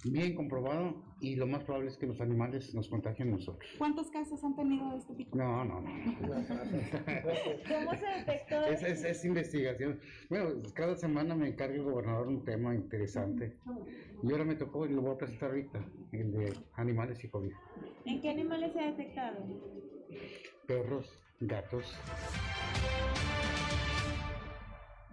bien comprobado, y lo más probable es que los animales nos contagien nosotros. ¿Cuántos casos han tenido de este tipo? No, no, no. ¿Cómo se detectó? Es, es, investigación. Bueno, cada semana me encarga el gobernador un tema interesante. Y ahora me tocó, y lo voy a presentar ahorita, el de animales y COVID. ¿En qué animales se ha detectado? Perros, gatos.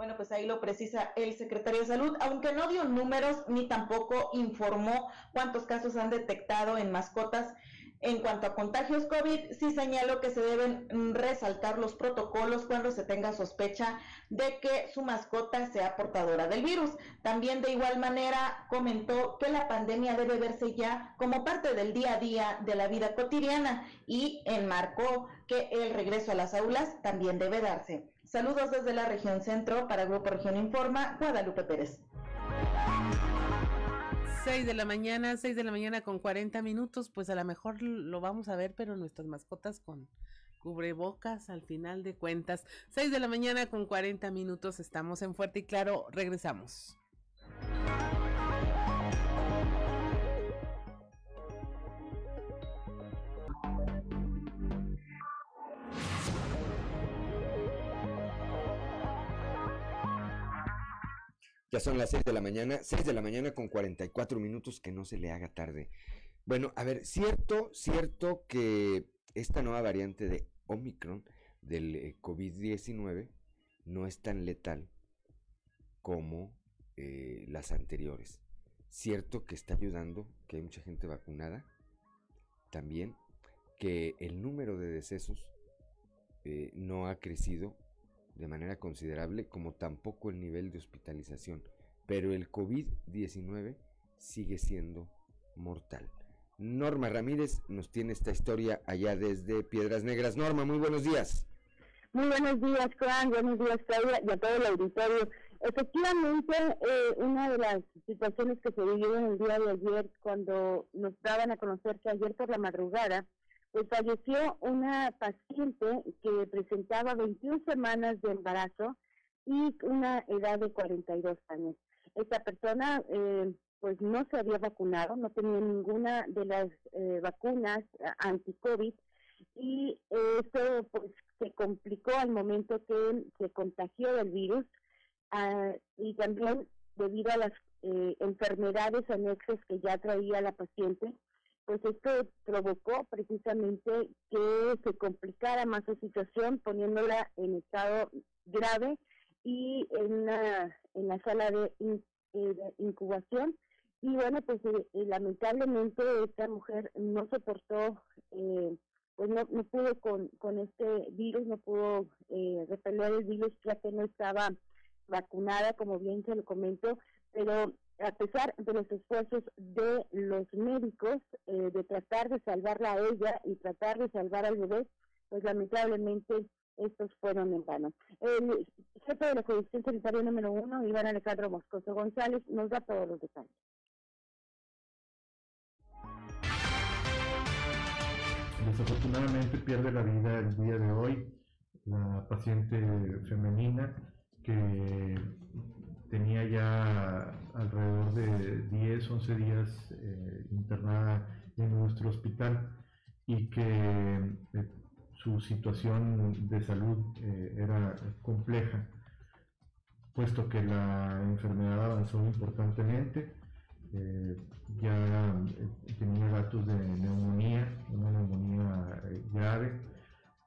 Bueno, pues ahí lo precisa el secretario de Salud, aunque no dio números ni tampoco informó cuántos casos han detectado en mascotas. En cuanto a contagios COVID, sí señaló que se deben resaltar los protocolos cuando se tenga sospecha de que su mascota sea portadora del virus. También de igual manera comentó que la pandemia debe verse ya como parte del día a día de la vida cotidiana y enmarcó que el regreso a las aulas también debe darse. Saludos desde la región centro para Grupo Región Informa, Guadalupe Pérez. 6 de la mañana, 6 de la mañana con 40 minutos, pues a lo mejor lo vamos a ver, pero nuestras mascotas con cubrebocas al final de cuentas. 6 de la mañana con 40 minutos, estamos en Fuerte y Claro, regresamos. Ya son las 6 de la mañana, 6 de la mañana con 44 minutos, que no se le haga tarde. Bueno, a ver, cierto, cierto que esta nueva variante de Omicron del eh, COVID-19 no es tan letal como eh, las anteriores. Cierto que está ayudando, que hay mucha gente vacunada. También que el número de decesos eh, no ha crecido de manera considerable, como tampoco el nivel de hospitalización. Pero el COVID-19 sigue siendo mortal. Norma Ramírez nos tiene esta historia allá desde Piedras Negras. Norma, muy buenos días. Muy buenos días, Juan. Buenos días, Claudia, y a todo el auditorio. Efectivamente, eh, una de las situaciones que se vivió en el día de ayer, cuando nos daban a conocer que ayer por la madrugada pues falleció una paciente que presentaba 21 semanas de embarazo y una edad de 42 años. Esta persona eh, pues no se había vacunado, no tenía ninguna de las eh, vacunas anti-COVID y esto pues se complicó al momento que se contagió del virus ah, y también debido a las eh, enfermedades anexas que ya traía la paciente, pues esto provocó precisamente que se complicara más su situación poniéndola en estado grave y en, en la sala de, eh, incubación. Y bueno, pues eh, eh, lamentablemente esta mujer no soportó, eh, pues no, no pudo con, con este virus, no pudo eh, repeler el virus ya que no estaba vacunada, como bien se lo comento, pero a pesar de los esfuerzos de los médicos eh, de tratar de salvarla a ella y tratar de salvar al bebé, pues lamentablemente estos fueron en vano. El jefe de la Jurisdicción Sanitaria número uno, Iván Alejandro Moscoso González, nos da todos los detalles. Desafortunadamente pierde la vida el día de hoy la paciente femenina que tenía ya alrededor de 10, 11 días eh, internada en nuestro hospital y que eh, su situación de salud eh, era compleja, puesto que la enfermedad avanzó importantemente, ya tenía datos de neumonía, una neumonía grave.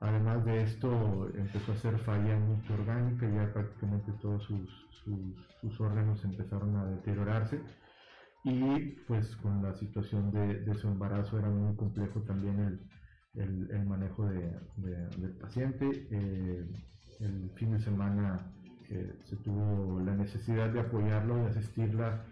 Además de esto, empezó a hacer falla multiorgánica, ya prácticamente todos sus, sus, sus órganos empezaron a deteriorarse y pues con la situación de, de su embarazo era muy complejo también el, el, el manejo de, de- del paciente. Eh, el fin de semana eh, se tuvo la necesidad de apoyarlo, de asistirla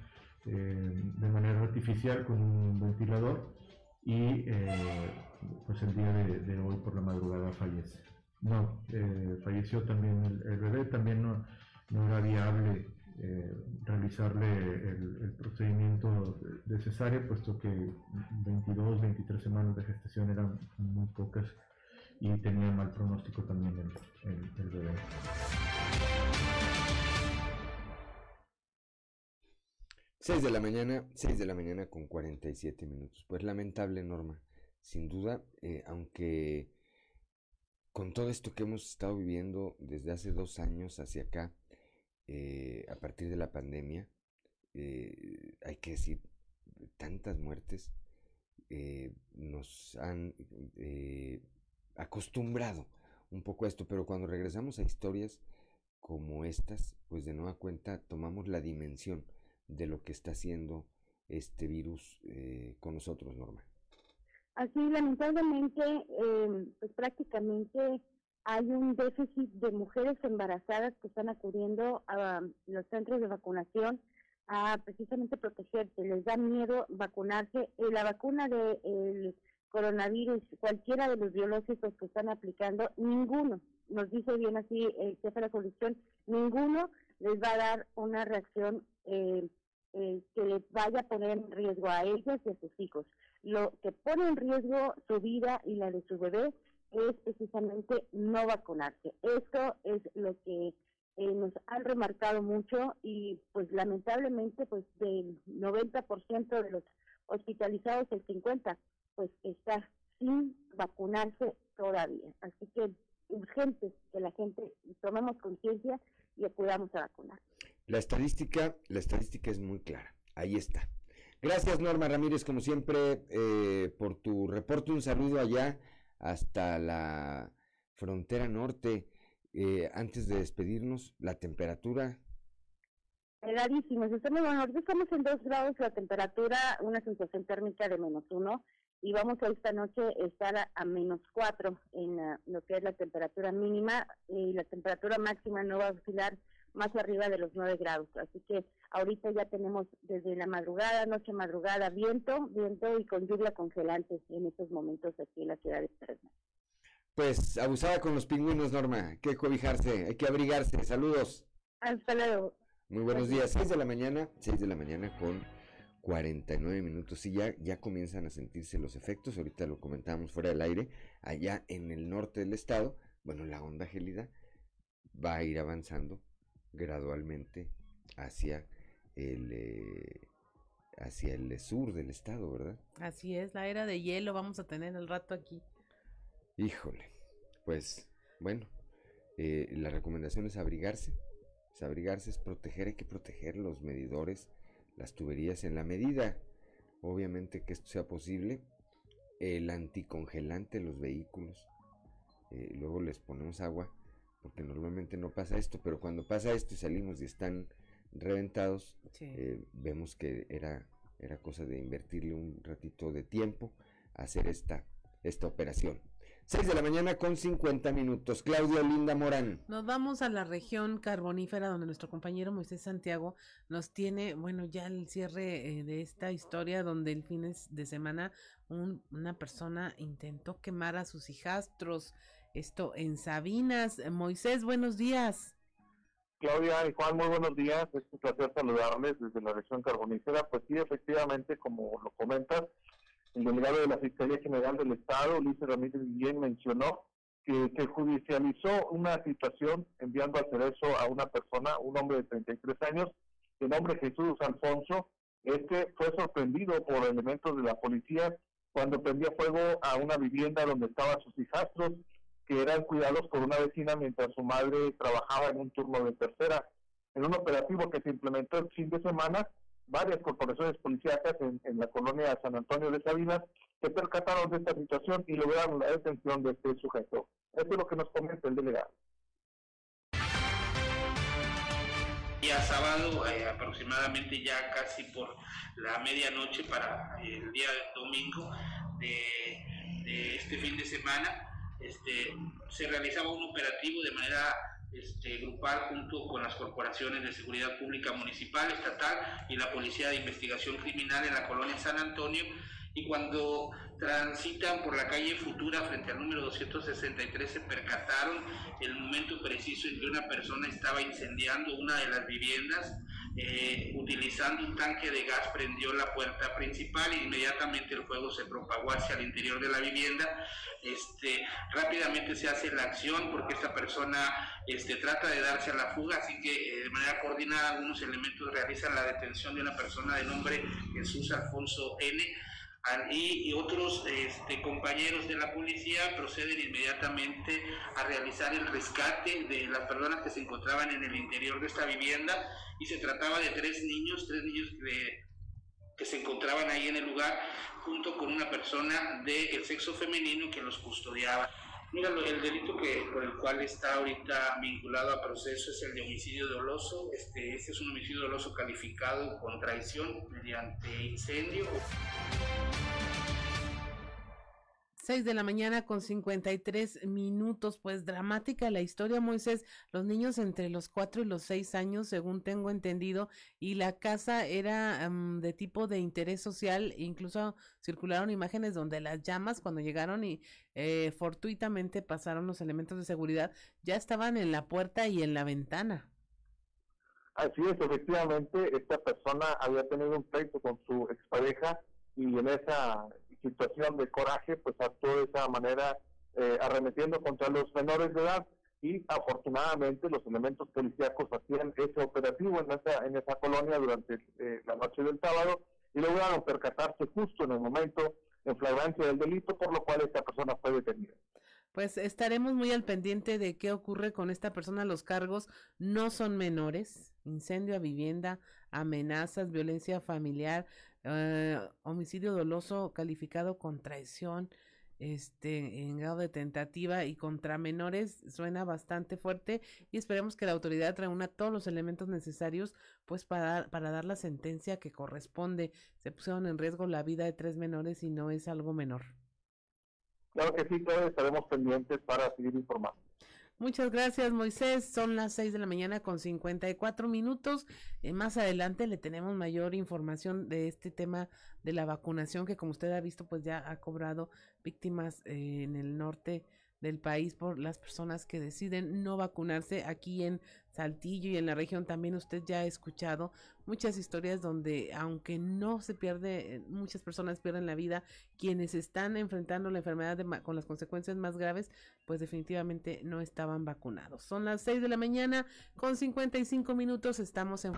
eh, de manera artificial con un ventilador y eh, pues el día de, hoy por la madrugada fallece. No, eh, falleció también el, bebé, también no, no era viable eh, realizarle el, procedimiento de cesárea, puesto que 22, 23 semanas de gestación eran muy pocas y tenía mal pronóstico también el, bebé. 6 de la mañana, 6 de la mañana con 47 minutos. Pues lamentable norma, sin duda, eh, aunque con todo esto que hemos estado viviendo desde hace dos años hacia acá, eh, a partir de la pandemia, eh, hay que decir, tantas muertes nos han acostumbrado un poco a esto, pero cuando regresamos a historias como estas, pues de nueva cuenta tomamos la dimensión de lo que está haciendo este virus con nosotros, Norma. Así, lamentablemente, eh, pues prácticamente hay un déficit de mujeres embarazadas que están acudiendo a los centros de vacunación a precisamente protegerse. Les da miedo vacunarse. Eh, la vacuna del coronavirus, cualquiera de los biológicos que están aplicando, ninguno, nos dice bien así el jefe de la coalición, ninguno les va a dar una reacción eh, eh, que les vaya a poner en riesgo a ellos y a sus hijos. Lo que pone en riesgo su vida y la de su bebé es precisamente no vacunarse. Esto es lo que eh, nos han remarcado mucho y pues lamentablemente pues del 90% de los hospitalizados el 50 pues está sin vacunarse todavía. Así que urgente que la gente tomemos conciencia y acudamos a vacunar. La estadística, la estadística es muy clara. Ahí está. Gracias Norma Ramírez, como siempre, eh, por tu reporte. Un saludo allá hasta la frontera norte. Eh, antes de despedirnos, la temperatura. Bueno, ahorita estamos en 2 grados la temperatura, una sensación térmica de menos 1 y vamos a esta noche estar a, menos 4 en ah, lo que es la temperatura mínima y la temperatura máxima no va a oscilar más arriba de los 9 grados. Así que ahorita ya tenemos desde la madrugada, noche madrugada, viento, viento y con lluvia congelante en estos momentos aquí en la ciudad de Fresno. Pues abusada con los pingüinos, Norma. Hay que cobijarse, hay que abrigarse. Saludos. Hasta luego. Muy buenos días. 6 de la mañana, 6 de la mañana con 49 minutos. Y ya, ya comienzan a sentirse los efectos. Ahorita lo comentábamos fuera del aire. Allá en el norte del estado, bueno, la onda gélida va a ir avanzando gradualmente hacia el, eh, hacia el sur del estado, ¿verdad? Así es, la era de hielo vamos a tener el rato aquí. Híjole, pues bueno, eh, la recomendación es abrigarse, es abrigarse, es proteger, hay que proteger los medidores, las tuberías en la medida, obviamente que esto sea posible, el anticongelante de los vehículos, eh, luego les ponemos agua, porque normalmente no pasa esto, pero cuando pasa esto y salimos y están reventados, Sí. eh, vemos que era era cosa de invertirle un ratito de tiempo a hacer esta, esta operación. 6 de la mañana con 50 minutos. Claudia Linda Morán. Nos vamos a la región carbonífera donde nuestro compañero Moisés Santiago nos tiene, bueno, ya el cierre eh, de esta historia donde el fin de semana una persona intentó quemar a sus hijastros. Esto en Sabinas. Moisés, buenos días. Claudia y Juan, muy buenos días. Es un placer saludarles desde la región carbonífera. Pues sí, efectivamente, como lo comentas, el delegado de la Fiscalía General del Estado, Luis Ramírez Guillén, mencionó que se judicializó una situación enviando al cerezo a una persona, un hombre de 33 años, de nombre Jesús Alfonso. Este fue sorprendido por elementos de la policía cuando prendía fuego a una vivienda donde estaban sus hijastros que eran cuidados por una vecina mientras su madre trabajaba en un turno de tercera. En un operativo que se implementó el fin de semana, varias corporaciones policíacas en, la colonia San Antonio de Sabinas se percataron de esta situación y lograron la detención de este sujeto. Esto es lo que nos comenta el delegado. Día sábado, eh, aproximadamente ya casi por la medianoche para el día domingo de este fin de semana, este, se realizaba un operativo de manera este, grupal junto con las corporaciones de seguridad pública municipal, estatal y la Policía de Investigación Criminal en la colonia San Antonio. Y cuando transitan por la calle Futura frente al número 263 se percataron el momento preciso en que una persona estaba incendiando una de las viviendas eh, utilizando un tanque de gas prendió la puerta principal e inmediatamente el fuego se propagó hacia el interior de la vivienda. Este, rápidamente se hace la acción porque esta persona este, trata de darse a la fuga, así que eh, de manera coordinada algunos elementos realizan la detención de una persona de nombre Jesús Alfonso N y, otros este, compañeros de la policía proceden inmediatamente a realizar el rescate de las personas que se encontraban en el interior de esta vivienda y se trataba de tres niños, tres niños que, que se encontraban ahí en el lugar junto con una persona del sexo femenino que los custodiaba. Mira, el delito que, por el cual está ahorita vinculado a proceso es el de homicidio doloso. Este, este es un homicidio doloso calificado con traición mediante incendio. 6 de la mañana con 53 minutos, pues dramática la historia, Moisés, los niños entre los 4 y los 6 años, según tengo entendido, y la casa era de tipo de interés social, incluso circularon imágenes donde las llamas cuando llegaron y eh, fortuitamente pasaron los elementos de seguridad, ya estaban en la puerta y en la ventana. Así es, efectivamente, esta persona había tenido un pleito con su expareja y en esa situación de coraje, pues actuó de esa manera eh, arremetiendo contra los menores de edad y afortunadamente los elementos policíacos hacían ese operativo en esa, en esa colonia durante eh, la noche del sábado y lograron percatarse justo en el momento en flagrancia del delito, por lo cual esta persona fue detenida. Pues estaremos muy al pendiente de qué ocurre con esta persona. Los cargos no son menores. Incendio a vivienda, amenazas, violencia familiar, eh, homicidio doloso calificado con traición, este, en grado de tentativa y contra menores suena bastante fuerte y esperemos que la autoridad reúna todos los elementos necesarios pues para, para dar la sentencia que corresponde. Se pusieron en riesgo la vida de tres menores y no es algo menor. Claro que sí, todos estaremos pendientes para seguir informando. Muchas gracias, Moisés. Son las 6 de la mañana con 54 minutos. Eh, más adelante le tenemos mayor información de este tema de la vacunación que, como usted ha visto, pues ya ha cobrado víctimas eh, en el norte del país por las personas que deciden no vacunarse aquí en Saltillo y en la región también usted ya ha escuchado muchas historias donde aunque no se pierde, muchas personas pierden la vida, quienes están enfrentando la enfermedad con las consecuencias más graves, pues definitivamente no estaban vacunados. Son las 6 de la mañana con 55 minutos, estamos en...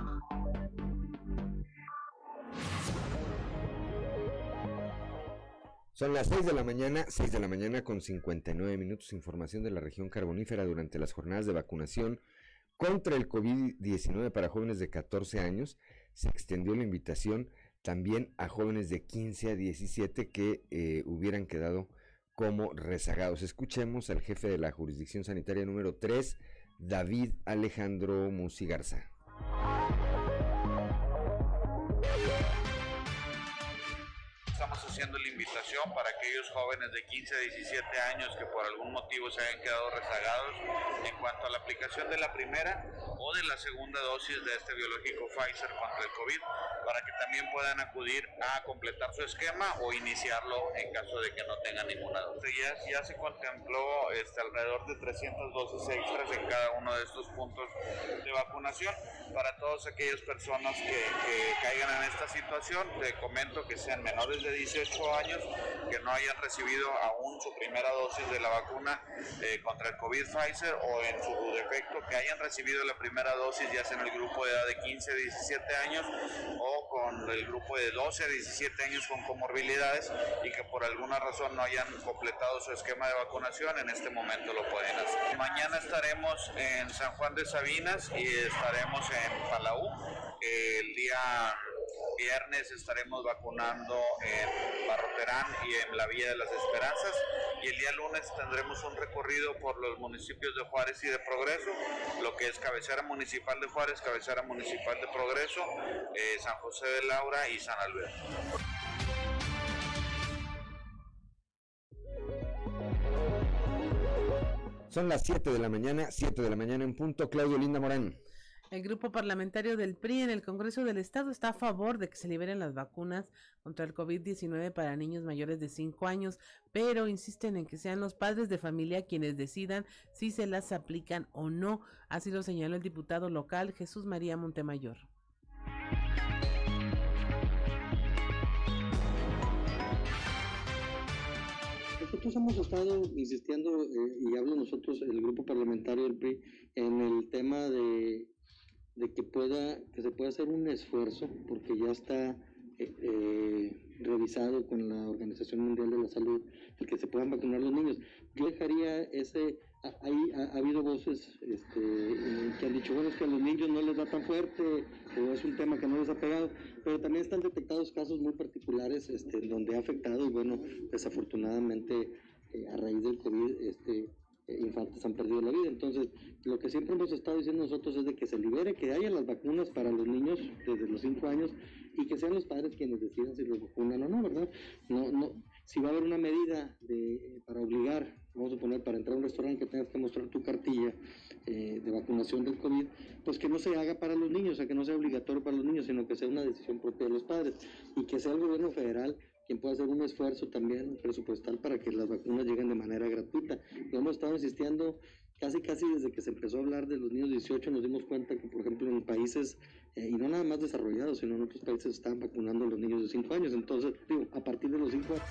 Son las 6 de la mañana, 6 de la mañana con 59 minutos. Información de la región carbonífera durante las jornadas de vacunación contra el COVID-19 para jóvenes de 14 años. Se extendió la invitación también a jóvenes de 15 a 17 que eh, hubieran quedado como rezagados. Escuchemos al jefe de la jurisdicción sanitaria número 3, David Alejandro Musigarza. Estamos haciendo la invitación para aquellos jóvenes de 15 a 17 años que por algún motivo se hayan quedado rezagados en cuanto a la aplicación de la primera o de la segunda dosis de este biológico Pfizer contra el COVID, para que también puedan acudir a completar su esquema o iniciarlo en caso de que no tengan ninguna dosis. Ya, ya se contempló este, alrededor de 300 dosis extras en cada uno de estos puntos de vacunación para todas aquellas personas que, que caigan en esta situación. Te comento que sean menores de 18 años, que no hayan recibido aún su primera dosis de la vacuna eh, contra el COVID Pfizer o en su defecto que hayan recibido la primera dosis ya sea en el grupo de edad de 15 a 17 años o con el grupo de 12 a 17 años con comorbilidades y que por alguna razón no hayan completado su esquema de vacunación, en este momento lo pueden hacer. Mañana estaremos en San Juan de Sabinas y estaremos en Palau. El día viernes estaremos vacunando en Barroterán y en la Villa de las Esperanzas y el día lunes tendremos un recorrido por los municipios de Juárez y de Progreso, lo que es cabecera municipal de Juárez, cabecera municipal de Progreso, eh, San José de Laura y San Alberto. Son las 7 de la mañana, 7 de la mañana en punto. Claudio Linda Morán. El grupo parlamentario del PRI en el Congreso del Estado está a favor de que se liberen las vacunas contra el COVID-19 para niños mayores de 5 años, pero insisten en que sean los padres de familia quienes decidan si se las aplican o no. Así lo señaló el diputado local Jesús María Montemayor. Nosotros hemos estado insistiendo, eh, y hablo nosotros, el grupo parlamentario del PRI, en el tema de, de que pueda, que se pueda hacer un esfuerzo, porque ya está eh, eh, revisado con la Organización Mundial de la Salud, el que se puedan vacunar los niños. Yo dejaría ese, ha, hay, ha, ha habido voces este, que han dicho, bueno, es que a los niños no les da tan fuerte, o es un tema que no les ha pegado, pero también están detectados casos muy particulares este, donde ha afectado, y bueno, desafortunadamente eh, a raíz del COVID, este, infantes han perdido la vida. Entonces, lo que siempre hemos estado diciendo nosotros es de que se libere, que haya las vacunas para los niños desde los 5 años y que sean los padres quienes decidan si los vacunan o no, ¿verdad? No, no, si va a haber una medida de, para obligar, vamos a poner, para entrar a un restaurante que tengas que mostrar tu cartilla eh, de vacunación del COVID, pues que no se haga para los niños, o sea, que no sea obligatorio para los niños, sino que sea una decisión propia de los padres y que sea el gobierno federal quien pueda hacer un esfuerzo también presupuestal para que las vacunas lleguen de manera gratuita. Lo hemos estado insistiendo casi casi desde que se empezó a hablar de los niños 18 nos dimos cuenta que por ejemplo en países eh, y no nada más desarrollados sino en otros países están vacunando a los niños de 5 años entonces digo a partir de los 5 años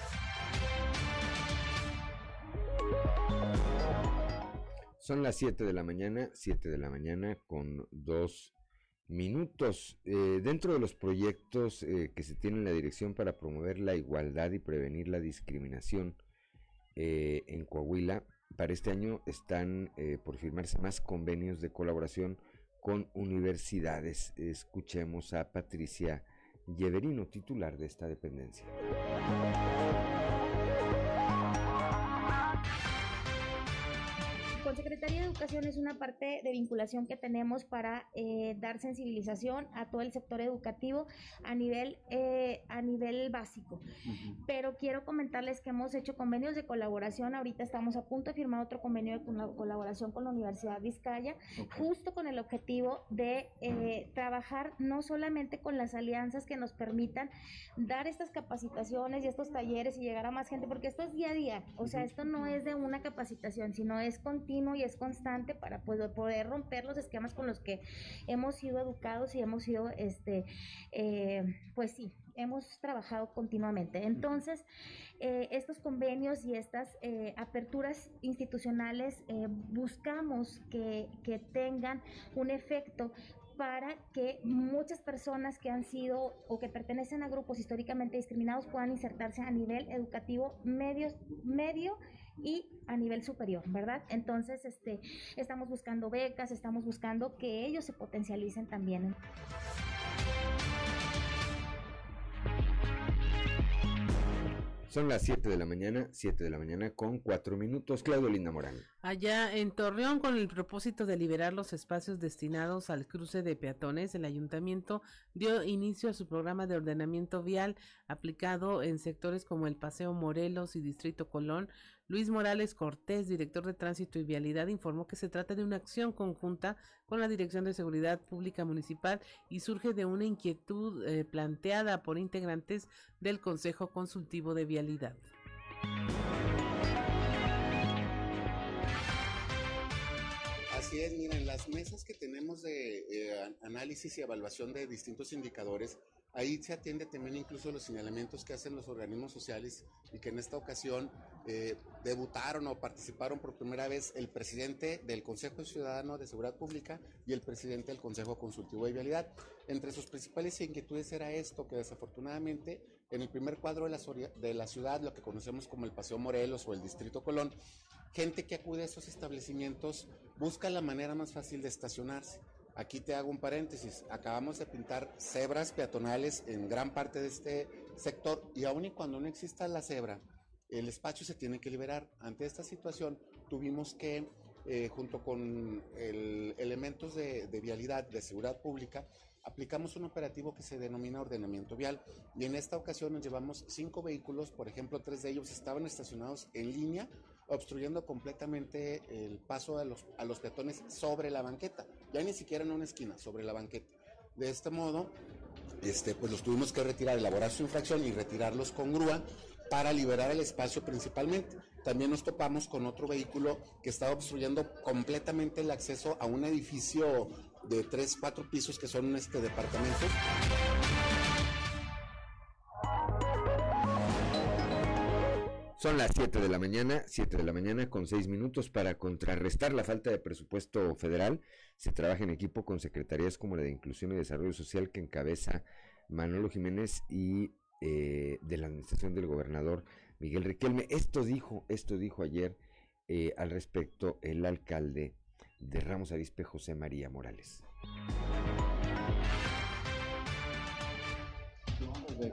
Son las 7 de la mañana, 7 de la mañana con dos minutos. Eh, dentro de los proyectos eh, que se tienen en la dirección para promover la igualdad y prevenir la discriminación eh, en Coahuila, para este año están por firmarse más convenios de colaboración con universidades. Escuchemos a Patricia Yeverino, titular de esta dependencia. Con Secretaría de Educación es una parte de vinculación que tenemos para eh, dar sensibilización a todo el sector educativo a nivel, eh, a nivel básico. Pero quiero comentarles que hemos hecho convenios de colaboración. Ahorita estamos a punto de firmar otro convenio de col- colaboración con la Universidad Vizcaya, justo con el objetivo de eh, trabajar no solamente con las alianzas que nos permitan dar estas capacitaciones y estos talleres y llegar a más gente, porque esto es día a día. O sea, esto no es de una capacitación, sino es continuo y es constante para pues, poder romper los esquemas con los que hemos sido educados y hemos sido, este, eh, pues sí, hemos trabajado continuamente. Entonces, eh, estos convenios y estas eh, aperturas institucionales buscamos que, que tengan un efecto para que muchas personas que han sido o que pertenecen a grupos históricamente discriminados puedan insertarse a nivel educativo medio, y a nivel superior, ¿verdad? Entonces, este, estamos buscando becas, estamos buscando que ellos se potencialicen también. Son las 7 de la mañana, 7 de la mañana con 4 minutos. Claudio Linda Morán. Allá en Torreón, con el propósito de liberar los espacios destinados al cruce de peatones, el ayuntamiento dio inicio a su programa de ordenamiento vial aplicado en sectores como el Paseo Morelos y Distrito Colón. Luis Morales Cortés, director de Tránsito y Vialidad, informó que se trata de una acción conjunta con la Dirección de Seguridad Pública Municipal y surge de una inquietud eh, planteada por integrantes del Consejo Consultivo de Vialidad. Así es, miren, las mesas que tenemos de eh, análisis y evaluación de distintos indicadores, ahí se atiende también incluso los señalamientos que hacen los organismos sociales y que en esta ocasión eh, debutaron o participaron por primera vez el presidente del Consejo Ciudadano de Seguridad Pública y el presidente del Consejo Consultivo de Vialidad. Entre sus principales inquietudes era esto, que desafortunadamente en el primer cuadro de la, de la ciudad, lo que conocemos como el Paseo Morelos o el Distrito Colón, gente que acude a esos establecimientos busca la manera más fácil de estacionarse. Aquí te hago un paréntesis. Acabamos de pintar cebras peatonales en gran parte de este sector y aun y cuando no exista la cebra, el espacio se tiene que liberar. Ante esta situación tuvimos que, eh, junto con elementos de, de vialidad, de seguridad pública, aplicamos un operativo que se denomina ordenamiento vial y en esta ocasión nos llevamos cinco vehículos, por ejemplo, tres de ellos estaban estacionados en línea obstruyendo completamente el paso a los, a los peatones sobre la banqueta, ya ni siquiera en una esquina, sobre la banqueta. De este modo, este, pues los tuvimos que retirar, elaborar su infracción y retirarlos con grúa para liberar el espacio principalmente. También nos topamos con otro vehículo que estaba obstruyendo completamente el acceso a un edificio de tres, cuatro pisos que son este departamentos. Son las 7 de la mañana, 7 de la mañana con 6 minutos para contrarrestar la falta de presupuesto federal. Se trabaja en equipo con secretarías como la de Inclusión y Desarrollo Social que encabeza Manolo Jiménez y eh, de la administración del gobernador Miguel Riquelme. Esto dijo, esto dijo ayer eh, al respecto el alcalde de Ramos Arispe, José María Morales.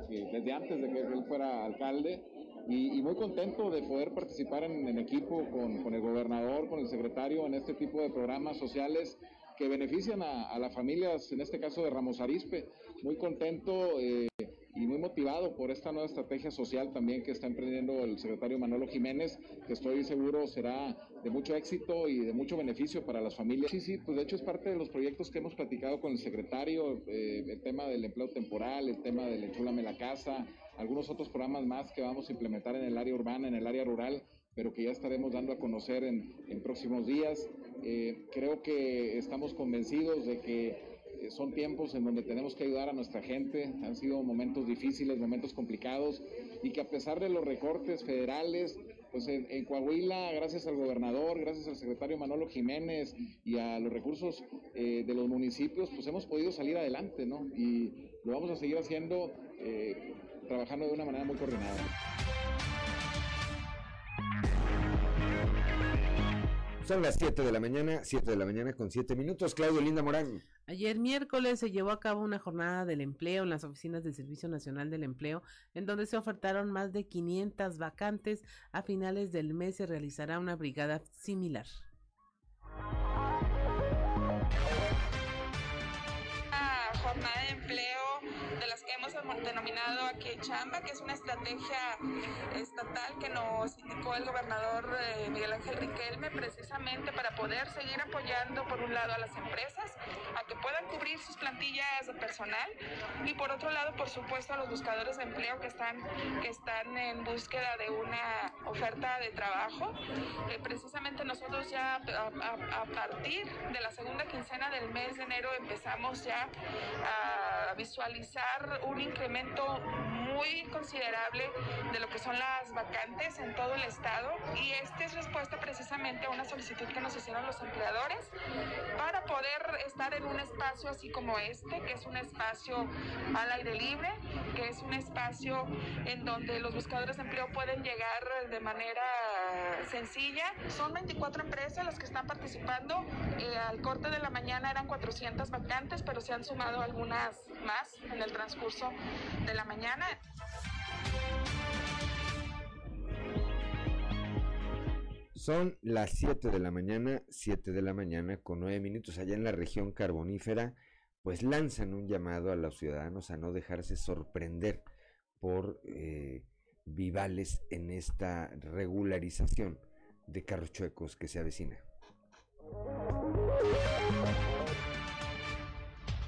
Desde antes de que él fuera alcalde, y, muy contento de poder participar en, equipo con, el gobernador, con el secretario en este tipo de programas sociales que benefician a, las familias, en este caso de Ramos Arispe. Muy contento eh, y muy motivado por esta nueva estrategia social también que está emprendiendo el secretario Manolo Jiménez, que estoy seguro será de mucho éxito y de mucho beneficio para las familias. Sí, sí, pues de hecho es parte de los proyectos que hemos platicado con el secretario, eh, el tema del empleo temporal, el tema del enchúlame la casa, algunos otros programas más que vamos a implementar en el área urbana, en el área rural, pero que ya estaremos dando a conocer en, próximos días. Eh, creo que estamos convencidos de que eh, son tiempos en donde tenemos que ayudar a nuestra gente. Han sido momentos difíciles, momentos complicados, y que a pesar de los recortes federales, pues en, Coahuila, gracias al gobernador, gracias al secretario Manolo Jiménez y a los recursos eh, de los municipios, pues hemos podido salir adelante, ¿no? Y lo vamos a seguir haciendo trabajando de una manera muy coordinada. Son las 7 de la mañana, 7 de la mañana con 7 minutos. Claudio Linda Morán. Ayer miércoles se llevó a cabo una jornada del empleo en las oficinas del Servicio Nacional del Empleo, en donde se ofertaron más de 500 vacantes. A finales del mes se realizará una brigada similar. jornada de empleo hemos denominado aquí Chamba, que es una estrategia estatal que nos indicó el gobernador eh, Miguel Ángel Riquelme precisamente para poder seguir apoyando por un lado a las empresas a que puedan cubrir sus plantillas de personal y por otro lado por supuesto a los buscadores de empleo que están, que están en búsqueda de una oferta de trabajo. Eh, precisamente nosotros ya a, a partir de la segunda quincena del mes de enero empezamos ya a visualizar un incremento muy considerable de lo que son las vacantes en todo el estado y esta es respuesta precisamente a una solicitud que nos hicieron los empleadores para poder estar en un espacio así como este, que es un espacio al aire libre, que es un espacio en donde los buscadores de empleo pueden llegar de manera sencilla. Son 24 empresas las que están participando. Eh, al corte de la mañana eran 400 vacantes, pero se han sumado algunas más en el transcurso de la mañana. Son las 7 de la mañana, 7 de la mañana con 9 minutos allá en la región carbonífera, pues lanzan un llamado a los ciudadanos a no dejarse sorprender por eh, vivales en esta regularización de carros chuecos que se avecina.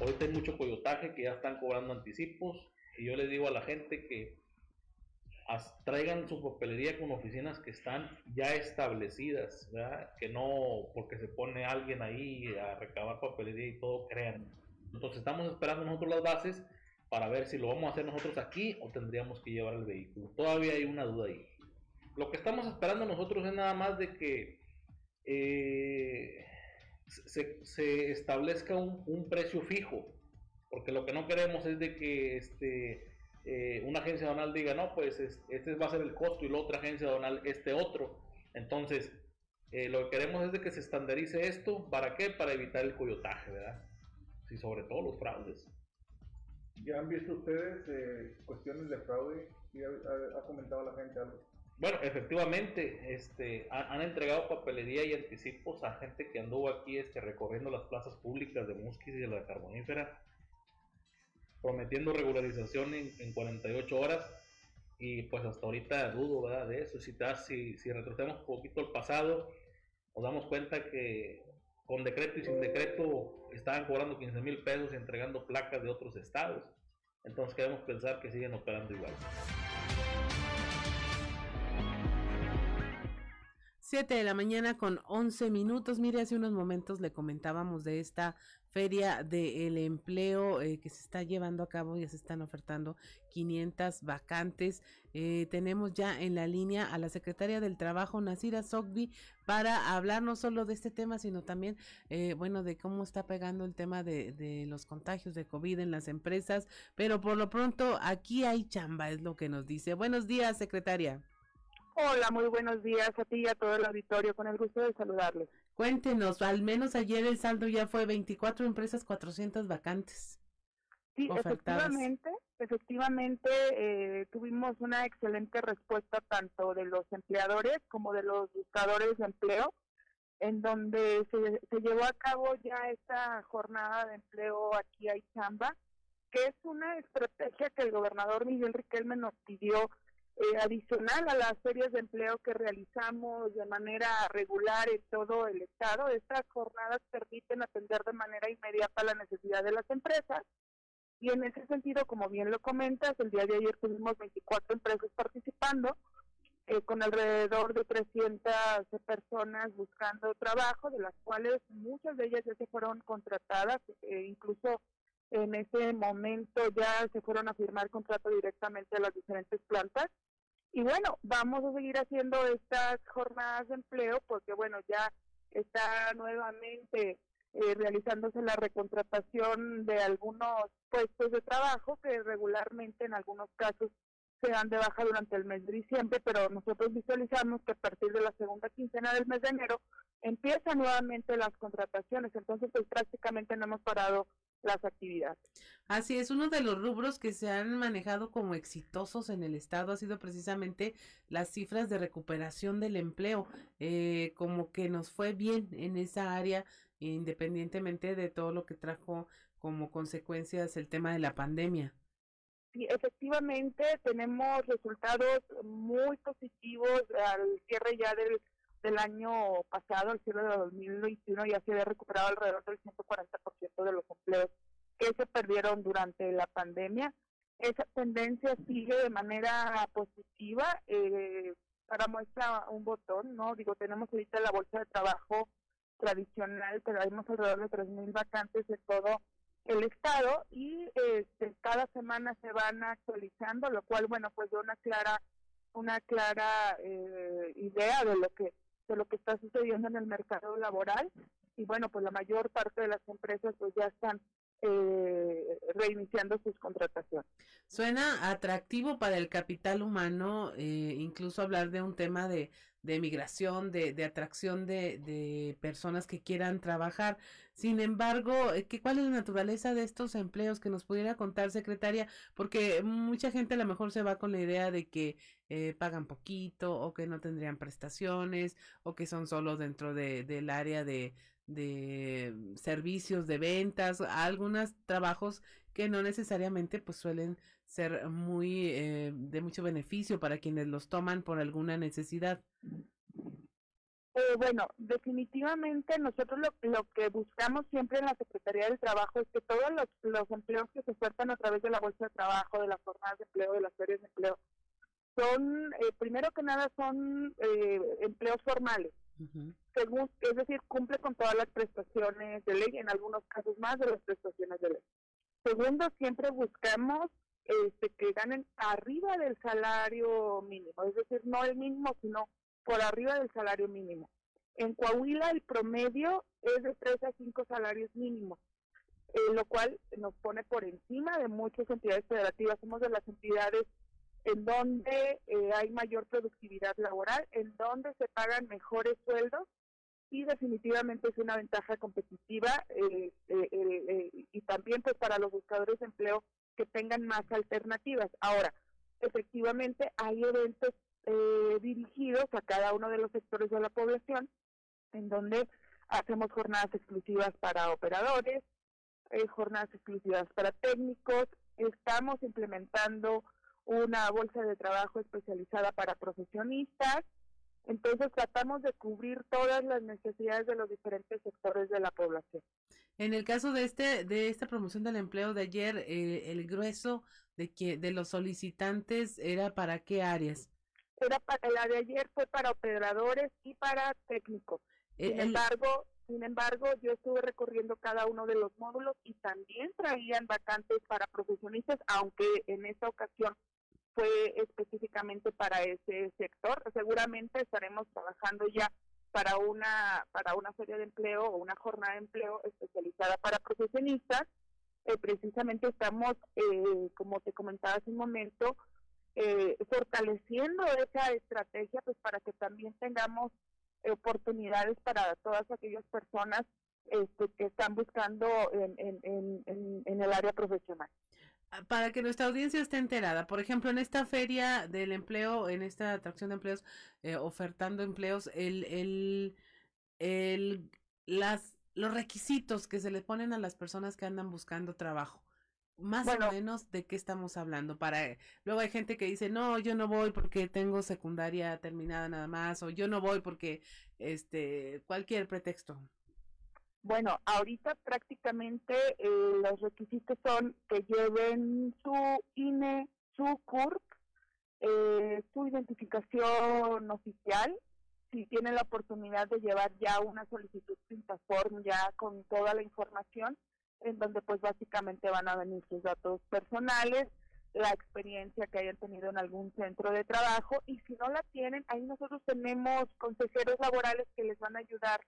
Ahorita hay mucho coyotaje que ya están cobrando anticipos y yo les digo a la gente que traigan su papelería con oficinas que están ya establecidas, que no porque se pone alguien ahí a recabar papelería y todo crean. Entonces estamos esperando nosotros las bases para ver si lo vamos a hacer nosotros aquí o tendríamos que llevar el vehículo. Todavía hay una duda ahí. Lo que estamos esperando nosotros es nada más de que eh, se, establezca un, un, precio fijo, porque lo que no queremos es de que este, eh, una agencia donal diga, no, pues este va a ser el costo y la otra agencia donal este otro. Entonces, eh, lo que queremos es de que se estandarice esto, ¿para qué? Para evitar el coyotaje, ¿verdad? Y sobre todo los fraudes. ¿Ya han visto ustedes eh, cuestiones de fraude? ¿Y ha, comentado la gente algo? Bueno, efectivamente, este, han, entregado papelería y anticipos a gente que anduvo aquí este, recorriendo las plazas públicas de Musquis y de la Carbonífera prometiendo regularización en, en 48 horas y pues hasta ahorita dudo ¿verdad? de eso. Si, si, si retrocedemos un poquito al pasado, nos damos cuenta que con decreto y sin decreto estaban cobrando 15 mil pesos y entregando placas de otros estados. Entonces queremos pensar que siguen operando igual. 7 de la mañana con 11 minutos. Mire, hace unos momentos le comentábamos de esta feria del empleo eh, que se está llevando a cabo, ya se están ofertando 500 vacantes. Eh, tenemos ya en la línea a la secretaria del Trabajo, Nasira Sogbi, para hablar no solo de este tema, sino también, eh, bueno, de cómo está pegando el tema de, de los contagios de COVID en las empresas. Pero por lo pronto, aquí hay chamba, es lo que nos dice. Buenos días, secretaria. Hola, muy buenos días a ti y a todo el auditorio, con el gusto de saludarles. Cuéntenos, al menos ayer el saldo ya fue 24 empresas, 400 vacantes. Sí, efectivamente, efectivamente eh, tuvimos una excelente respuesta tanto de los empleadores como de los buscadores de empleo, en donde se, se llevó a cabo ya esta jornada de empleo aquí a Chamba, que es una estrategia que el gobernador Miguel Riquelme nos pidió eh, adicional a las ferias de empleo que realizamos de manera regular en todo el estado. Estas jornadas permiten atender de manera inmediata la necesidad de las empresas y en ese sentido, como bien lo comentas, el día de ayer tuvimos 24 empresas participando, eh, con alrededor de 300 personas buscando trabajo, de las cuales muchas de ellas ya se fueron contratadas, eh, incluso en ese momento ya se fueron a firmar contrato directamente a las diferentes plantas. Y bueno, vamos a seguir haciendo estas jornadas de empleo porque bueno, ya está nuevamente eh, realizándose la recontratación de algunos puestos de trabajo que regularmente en algunos casos se dan de baja durante el mes de diciembre, pero nosotros visualizamos que a partir de la segunda quincena del mes de enero empiezan nuevamente las contrataciones, entonces pues prácticamente no hemos parado las actividades. Así es, uno de los rubros que se han manejado como exitosos en el estado ha sido precisamente las cifras de recuperación del empleo, eh, como que nos fue bien en esa área, independientemente de todo lo que trajo como consecuencias el tema de la pandemia. Sí, efectivamente tenemos resultados muy positivos al cierre ya del, del año pasado, al cierre de 2021, ya se había recuperado alrededor del 140% de los empleos que se perdieron durante la pandemia. Esa tendencia sigue de manera positiva. Eh, para muestra un botón, ¿no? Digo, tenemos ahorita la bolsa de trabajo tradicional, pero hay alrededor de 3.000 vacantes en todo el estado y este, cada semana se van actualizando, lo cual, bueno, pues da una clara una clara eh, idea de lo que de lo que está sucediendo en el mercado laboral y bueno pues la mayor parte de las empresas pues ya están eh, reiniciando sus contrataciones. Suena atractivo para el capital humano, eh, incluso hablar de un tema de, de migración, de, de atracción de, de, personas que quieran trabajar. Sin embargo, eh, ¿qué, ¿cuál es la naturaleza de estos empleos que nos pudiera contar, secretaria? Porque mucha gente a lo mejor se va con la idea de que eh, pagan poquito o que no tendrían prestaciones o que son solo dentro de, del área de, de servicios, de ventas, algunos trabajos que no necesariamente pues suelen ser muy eh, de mucho beneficio para quienes los toman por alguna necesidad. Eh, bueno, definitivamente nosotros lo, lo, que buscamos siempre en la Secretaría del Trabajo es que todos los, los empleos que se ofertan a través de la Bolsa de Trabajo, de las jornadas de empleo, de las ferias de empleo, son, eh, primero que nada, son eh, empleos formales. Según, es decir, cumple con todas las prestaciones de ley, en algunos casos más de las prestaciones de ley. Segundo, siempre buscamos este, que ganen arriba del salario mínimo, es decir, no el mínimo, sino por arriba del salario mínimo. En Coahuila el promedio es de 3 a 5 salarios mínimos, eh, lo cual nos pone por encima de muchas entidades federativas. Somos de las entidades en donde eh, hay mayor productividad laboral, en donde se pagan mejores sueldos y definitivamente es una ventaja competitiva eh, y también pues para los buscadores de empleo que tengan más alternativas. Ahora, efectivamente hay eventos eh, dirigidos a cada uno de los sectores de la población, en donde hacemos jornadas exclusivas para operadores, eh, jornadas exclusivas para técnicos, estamos implementando una bolsa de trabajo especializada para profesionistas, entonces tratamos de cubrir todas las necesidades de los diferentes sectores de la población. En el caso de este de esta promoción del empleo de ayer, eh, el grueso de que de los solicitantes era para qué áreas? Era para la de ayer fue para operadores y para técnicos. Eh, sin embargo, sin embargo, yo estuve recorriendo cada uno de los módulos y también traían vacantes para profesionistas, aunque en esta ocasión fue específicamente para ese sector. Seguramente estaremos trabajando ya para una para una feria de empleo o una jornada de empleo especializada para profesionistas. Eh, precisamente estamos, eh, como te comentaba hace un momento, eh, fortaleciendo esa estrategia pues para que también tengamos oportunidades para todas aquellas personas este, que están buscando en, en, en, en el área profesional para que nuestra audiencia esté enterada, por ejemplo, en esta feria del empleo, en esta atracción de empleos, eh, ofertando empleos, el, el, el, las, los requisitos que se le ponen a las personas que andan buscando trabajo, más o menos de qué estamos hablando. Para luego hay gente que dice no, yo no voy porque tengo secundaria terminada nada más, o yo no voy porque este cualquier pretexto. Bueno, ahorita prácticamente eh, los requisitos son que lleven su INE, su CURP, eh, su identificación oficial, si tienen la oportunidad de llevar ya una solicitud Pintaform ya con toda la información, en donde pues básicamente van a venir sus datos personales, la experiencia que hayan tenido en algún centro de trabajo y si no la tienen, ahí nosotros tenemos consejeros laborales que les van a ayudar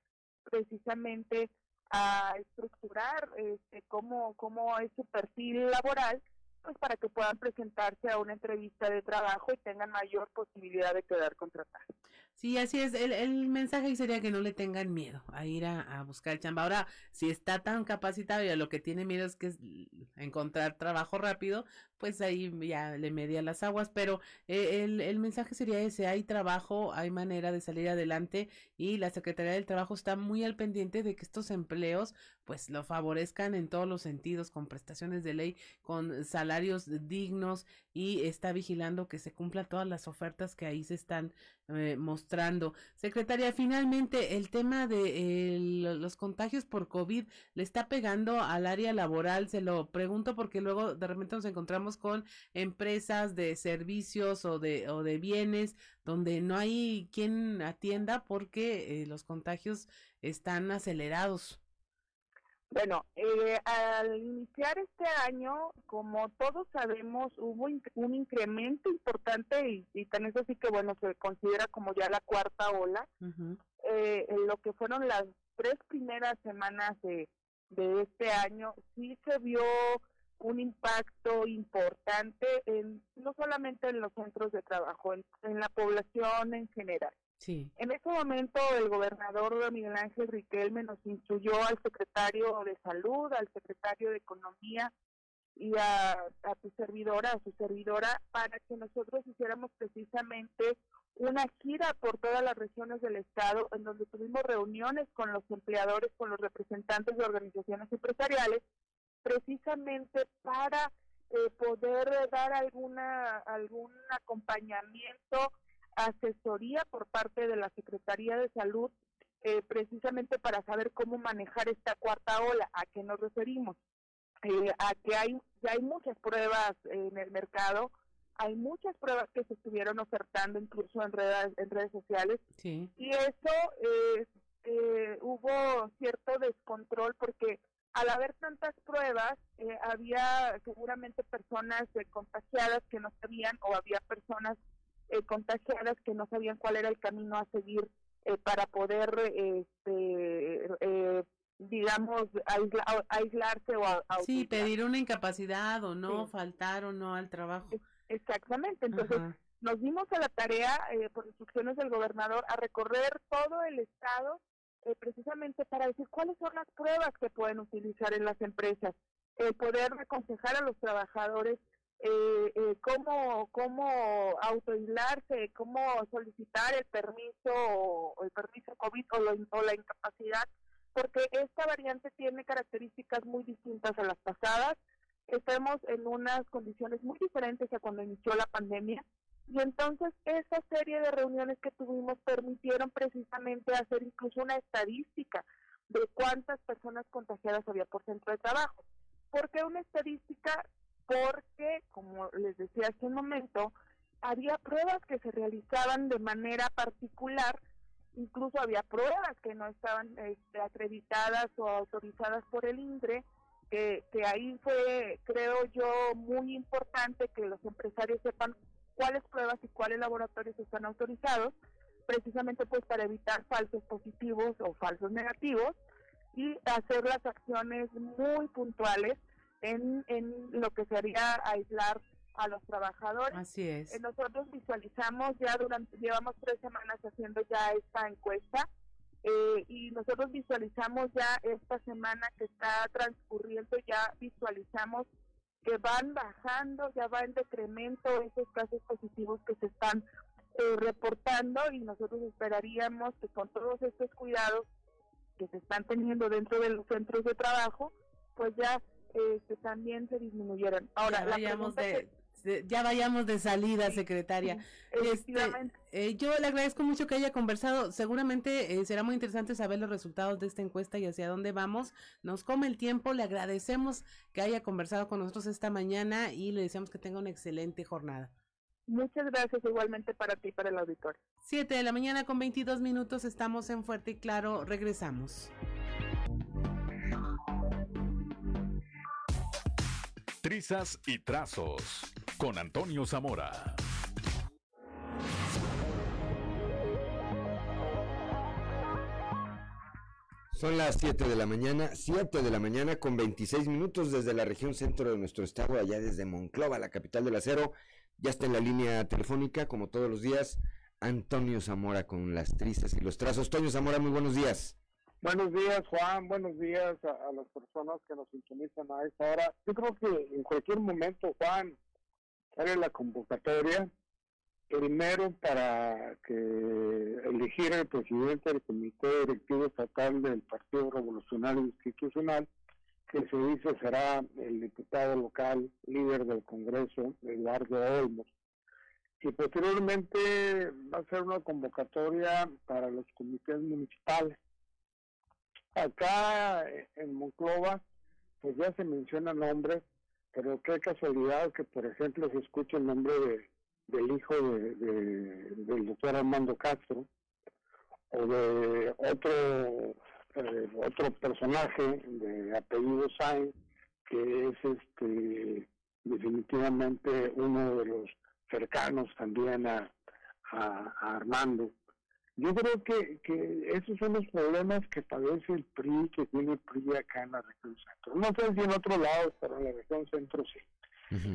precisamente a estructurar este, cómo, cómo es su perfil laboral, pues para que puedan presentarse a una entrevista de trabajo y tengan mayor posibilidad de quedar contratados. Sí, así es. El, el mensaje sería que no le tengan miedo a ir a, a, buscar chamba. Ahora, si está tan capacitado y a lo que tiene miedo es que es encontrar trabajo rápido, pues ahí ya le media las aguas. Pero eh, el, el mensaje sería ese, hay trabajo, hay manera de salir adelante y la Secretaría del Trabajo está muy al pendiente de que estos empleos pues lo favorezcan en todos los sentidos, con prestaciones de ley, con salarios dignos y está vigilando que se cumplan todas las ofertas que ahí se están eh, mostrando. Secretaria, finalmente el tema de los contagios por COVID le está pegando al área laboral, se lo pregunto porque luego de repente nos encontramos con empresas de servicios o de, o de bienes donde no hay quien atienda porque eh, los contagios están acelerados. Bueno, eh, al iniciar este año, como todos sabemos, hubo un incremento importante y, y tan es así que, bueno, se considera como ya la cuarta ola. eh, en lo que fueron las tres primeras semanas de, de este año, sí se vio un impacto importante en no solamente en los centros de trabajo, en, en la población en general. En ese momento el gobernador Miguel Ángel Riquelme nos instruyó al secretario de Salud, al secretario de Economía y a, a tu servidora, a su servidora, para que nosotros hiciéramos precisamente una gira por todas las regiones del estado en donde tuvimos reuniones con los empleadores, con los representantes de organizaciones empresariales, precisamente para eh, poder dar alguna algún acompañamiento, asesoría por parte de la Secretaría de Salud, eh, precisamente para saber cómo manejar esta cuarta ola. ¿A qué nos referimos? Eh, a que hay ya hay muchas pruebas en el mercado hay muchas pruebas que se estuvieron ofertando incluso en redes, en redes sociales y eso eh, eh, hubo cierto descontrol porque al haber tantas pruebas eh, había seguramente personas contagiadas que no sabían o había personas contagiadas que no sabían cuál era el camino a seguir para poder este, digamos, aislarse o Sí, pedir una incapacidad o no, faltar o no al trabajo. Exactamente, entonces nos dimos a la tarea, eh, por instrucciones del gobernador, a recorrer todo el estado eh, precisamente para decir cuáles son las pruebas que pueden utilizar en las empresas, el poder aconsejar a los trabajadores eh, eh, cómo, cómo autoaislarse, cómo solicitar el permiso o el permiso COVID o, o la incapacidad, porque esta variante tiene características muy distintas a las pasadas estamos en unas condiciones muy diferentes a cuando inició la pandemia y entonces esa serie de reuniones que tuvimos permitieron precisamente hacer incluso una estadística de cuántas personas contagiadas había por centro de trabajo. ¿Por qué una estadística? Porque, como les decía hace un momento, había pruebas que se realizaban de manera particular, incluso había pruebas que no estaban este, acreditadas o autorizadas por el INDRE, que, ahí fue, creo yo, muy importante que los empresarios sepan cuáles pruebas y cuáles laboratorios están autorizados, precisamente pues para evitar falsos positivos o falsos negativos y hacer las acciones muy puntuales en, en lo que sería aislar a los trabajadores. Así es. Eh, nosotros visualizamos ya durante, llevamos tres semanas haciendo ya esta encuesta eh, y nosotros visualizamos ya esta semana que está transcurriendo, ya visualizamos que van bajando, ya va en decremento esos casos positivos que se están eh, reportando y nosotros esperaríamos que con todos estos cuidados que se están teniendo dentro de los centros de trabajo, pues ya este, también se disminuyeran. Ahora, la pregunta de ya vayamos de salida, secretaria. Este, eh, yo le agradezco mucho que haya conversado. Seguramente eh, será muy interesante saber los resultados de esta encuesta y hacia dónde vamos. Nos come el tiempo. Le agradecemos que haya conversado con nosotros esta mañana y le deseamos que tenga una excelente jornada. Muchas gracias igualmente para ti y para el auditorio. Siete de la mañana con 22 minutos. Estamos en Fuerte y Claro. Regresamos. Trizas y trazos con Antonio Zamora. Son las 7 de la mañana, 7 de la mañana con 26 minutos desde la región centro de nuestro estado, allá desde Monclova, la capital del acero. Ya está en la línea telefónica, como todos los días, Antonio Zamora con las trizas y los trazos. Antonio Zamora, muy buenos días. Buenos días, Juan. Buenos días a, las personas que nos sintonizan a esta hora. Yo creo que en cualquier momento, Juan, sale la convocatoria. Primero para que elegir el presidente del Comité Directivo Estatal del Partido Revolucionario Institucional, que se dice será el diputado local, líder del Congreso, Eduardo Olmos. Y posteriormente va a ser una convocatoria para los comités municipales Acá en Monclova, pues ya se menciona nombres, pero qué casualidad que, por ejemplo, se escuche el nombre de, del hijo de, del doctor Armando Castro o de otro eh, otro personaje de apellido Sainz que es este definitivamente uno de los cercanos también a Armando yo creo que, que esos son los problemas que padece el PRI, que tiene el PRI acá en la región centro. No sé si en otro lado, pero en la región centro sí.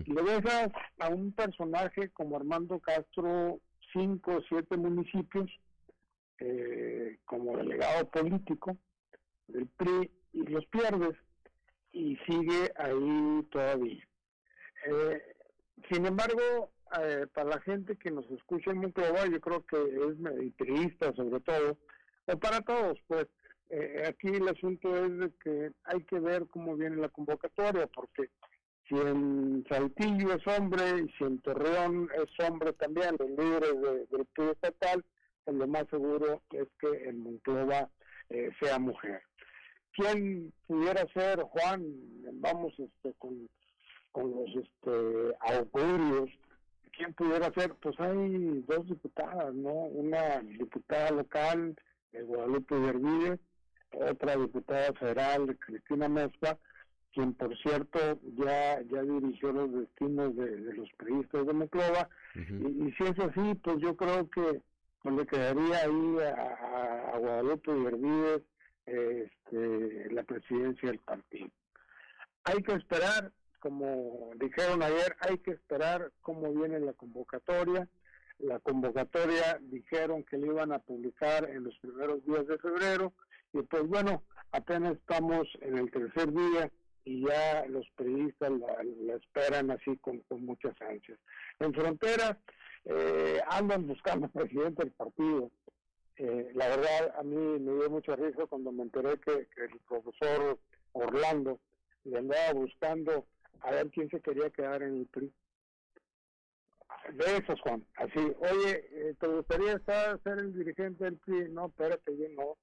Le dejas a un personaje como Armando Castro cinco o siete municipios, eh, como delegado político del PRI y los pierdes y sigue ahí todavía. Eh, sin embargo, eh, para la gente que nos escucha en Monclova, yo creo que es meditrista sobre todo, o para todos, pues eh, aquí el asunto es de que hay que ver cómo viene la convocatoria, porque si en Saltillo es hombre y si en Torreón es hombre también, los líderes del PRI estatal, pues lo más seguro es que en Monclova eh, sea mujer. ¿Quién pudiera ser, Juan? Vamos este, con, con los este, augurios ¿quién pudiera ser? Pues hay dos diputadas, ¿no? Una diputada local, de Guadalupe Vermide, otra diputada federal, Cristina Mezcla, quien por cierto ya ya dirigió los destinos de, los periodistas de Moclova, y, si es así, pues yo creo que pues, le quedaría ahí a, Guadalupe Vermide este, la presidencia del partido. Hay que esperar, como dijeron ayer, hay que esperar cómo viene la convocatoria. La convocatoria dijeron que la iban a publicar en los primeros días de febrero y pues bueno, apenas estamos en el tercer día y ya los periodistas la, esperan así con, muchas ansias. En frontera eh, andan buscando presidente del partido. Eh, la verdad, a mí me dio mucho risa cuando me enteré que el profesor Orlando le andaba buscando a ver quién se quería quedar en el PRI. De esos, Juan. Así, oye, eh, ¿te gustaría estar, ser el dirigente del PRI? No, espérate, yo no.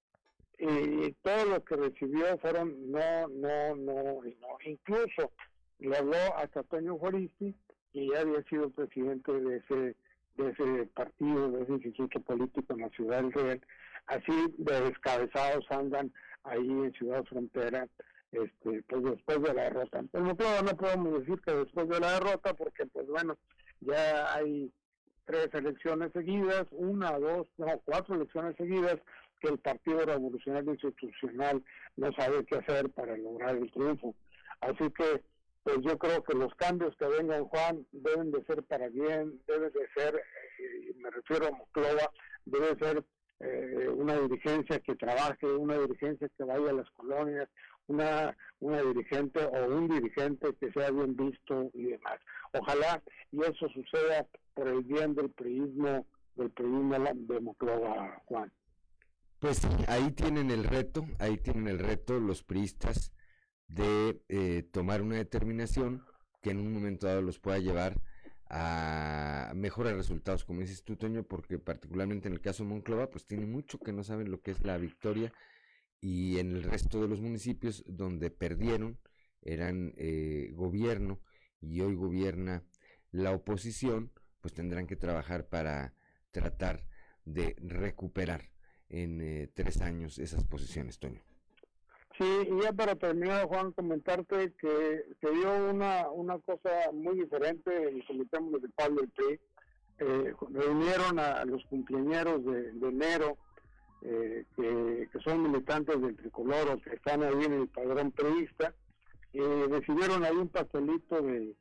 Y, todo lo que recibió fueron no, no, no, no. Incluso le habló hasta Toño Juaristi, y ya había sido presidente de ese, de ese partido, de ese instituto político en la ciudad del Real. Así de descabezados andan ahí en Ciudad Frontera este, pues después de la derrota. Pues no, no podemos decir que después de la derrota, porque pues bueno, ya hay tres elecciones seguidas, una, dos, no, cuatro elecciones seguidas que el Partido Revolucionario Institucional no sabe qué hacer para lograr el triunfo. Así que, pues yo creo que los cambios que vengan, Juan, deben de ser para bien, deben de ser, eh, me refiero a Moclova, debe ser eh, una dirigencia que trabaje, una dirigencia que vaya a las colonias, una, una dirigente o un dirigente que sea bien visto y demás. Ojalá y eso suceda por el bien del priismo, del priismo de Juan. Pues ahí tienen el reto, ahí tienen el reto los priistas de eh, tomar una determinación que en un momento dado los pueda llevar a mejores resultados, como dices tú, Toño, porque particularmente en el caso de Monclova, pues tiene mucho que no saben lo que es la victoria y en el resto de los municipios donde perdieron eran eh, gobierno y hoy gobierna la oposición, pues tendrán que trabajar para tratar de recuperar en eh, tres años esas posiciones, Toño. Sí, y ya para terminar, Juan, comentarte que se dio una, una cosa muy diferente en el Comité Municipal del PRI. Eh, reunieron a, los cumpleaños de enero eh, que, son militantes del tricolor o que están ahí en el padrón periodista, y recibieron ahí un pastelito de,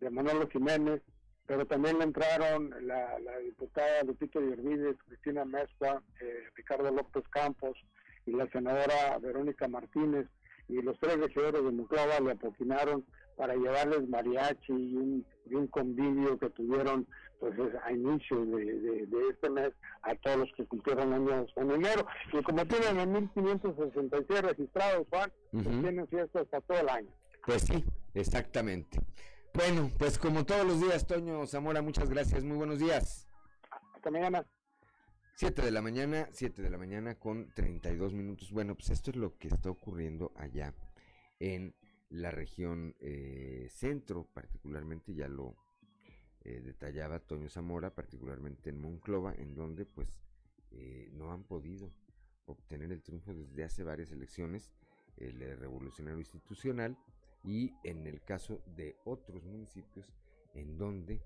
de Manolo Jiménez, pero también le entraron la, la diputada Lupita Yervides, Cristina Mezcua, eh, Ricardo López Campos y la senadora Verónica Martínez, y los tres regidores de Muclova le apoquinaron para llevarles mariachi y un convivio que tuvieron pues a inicio de, este mes a todos los que cumplieron años en enero. Y como tienen 1566 registrados, Juan, pues tienen fiesta hasta todo el año. Pues sí, exactamente. Bueno, pues como todos los días, Toño Zamora, muchas gracias, muy buenos días. Hasta mañana. 7 de la mañana, 7 de la mañana con 32 minutos. Bueno, pues esto es lo que está ocurriendo allá en la región eh, centro, particularmente ya lo eh, detallaba Toño Zamora, particularmente en Monclova, en donde pues eh, no han podido obtener el triunfo desde hace varias elecciones, el eh, revolucionario institucional, y en el caso de otros municipios en donde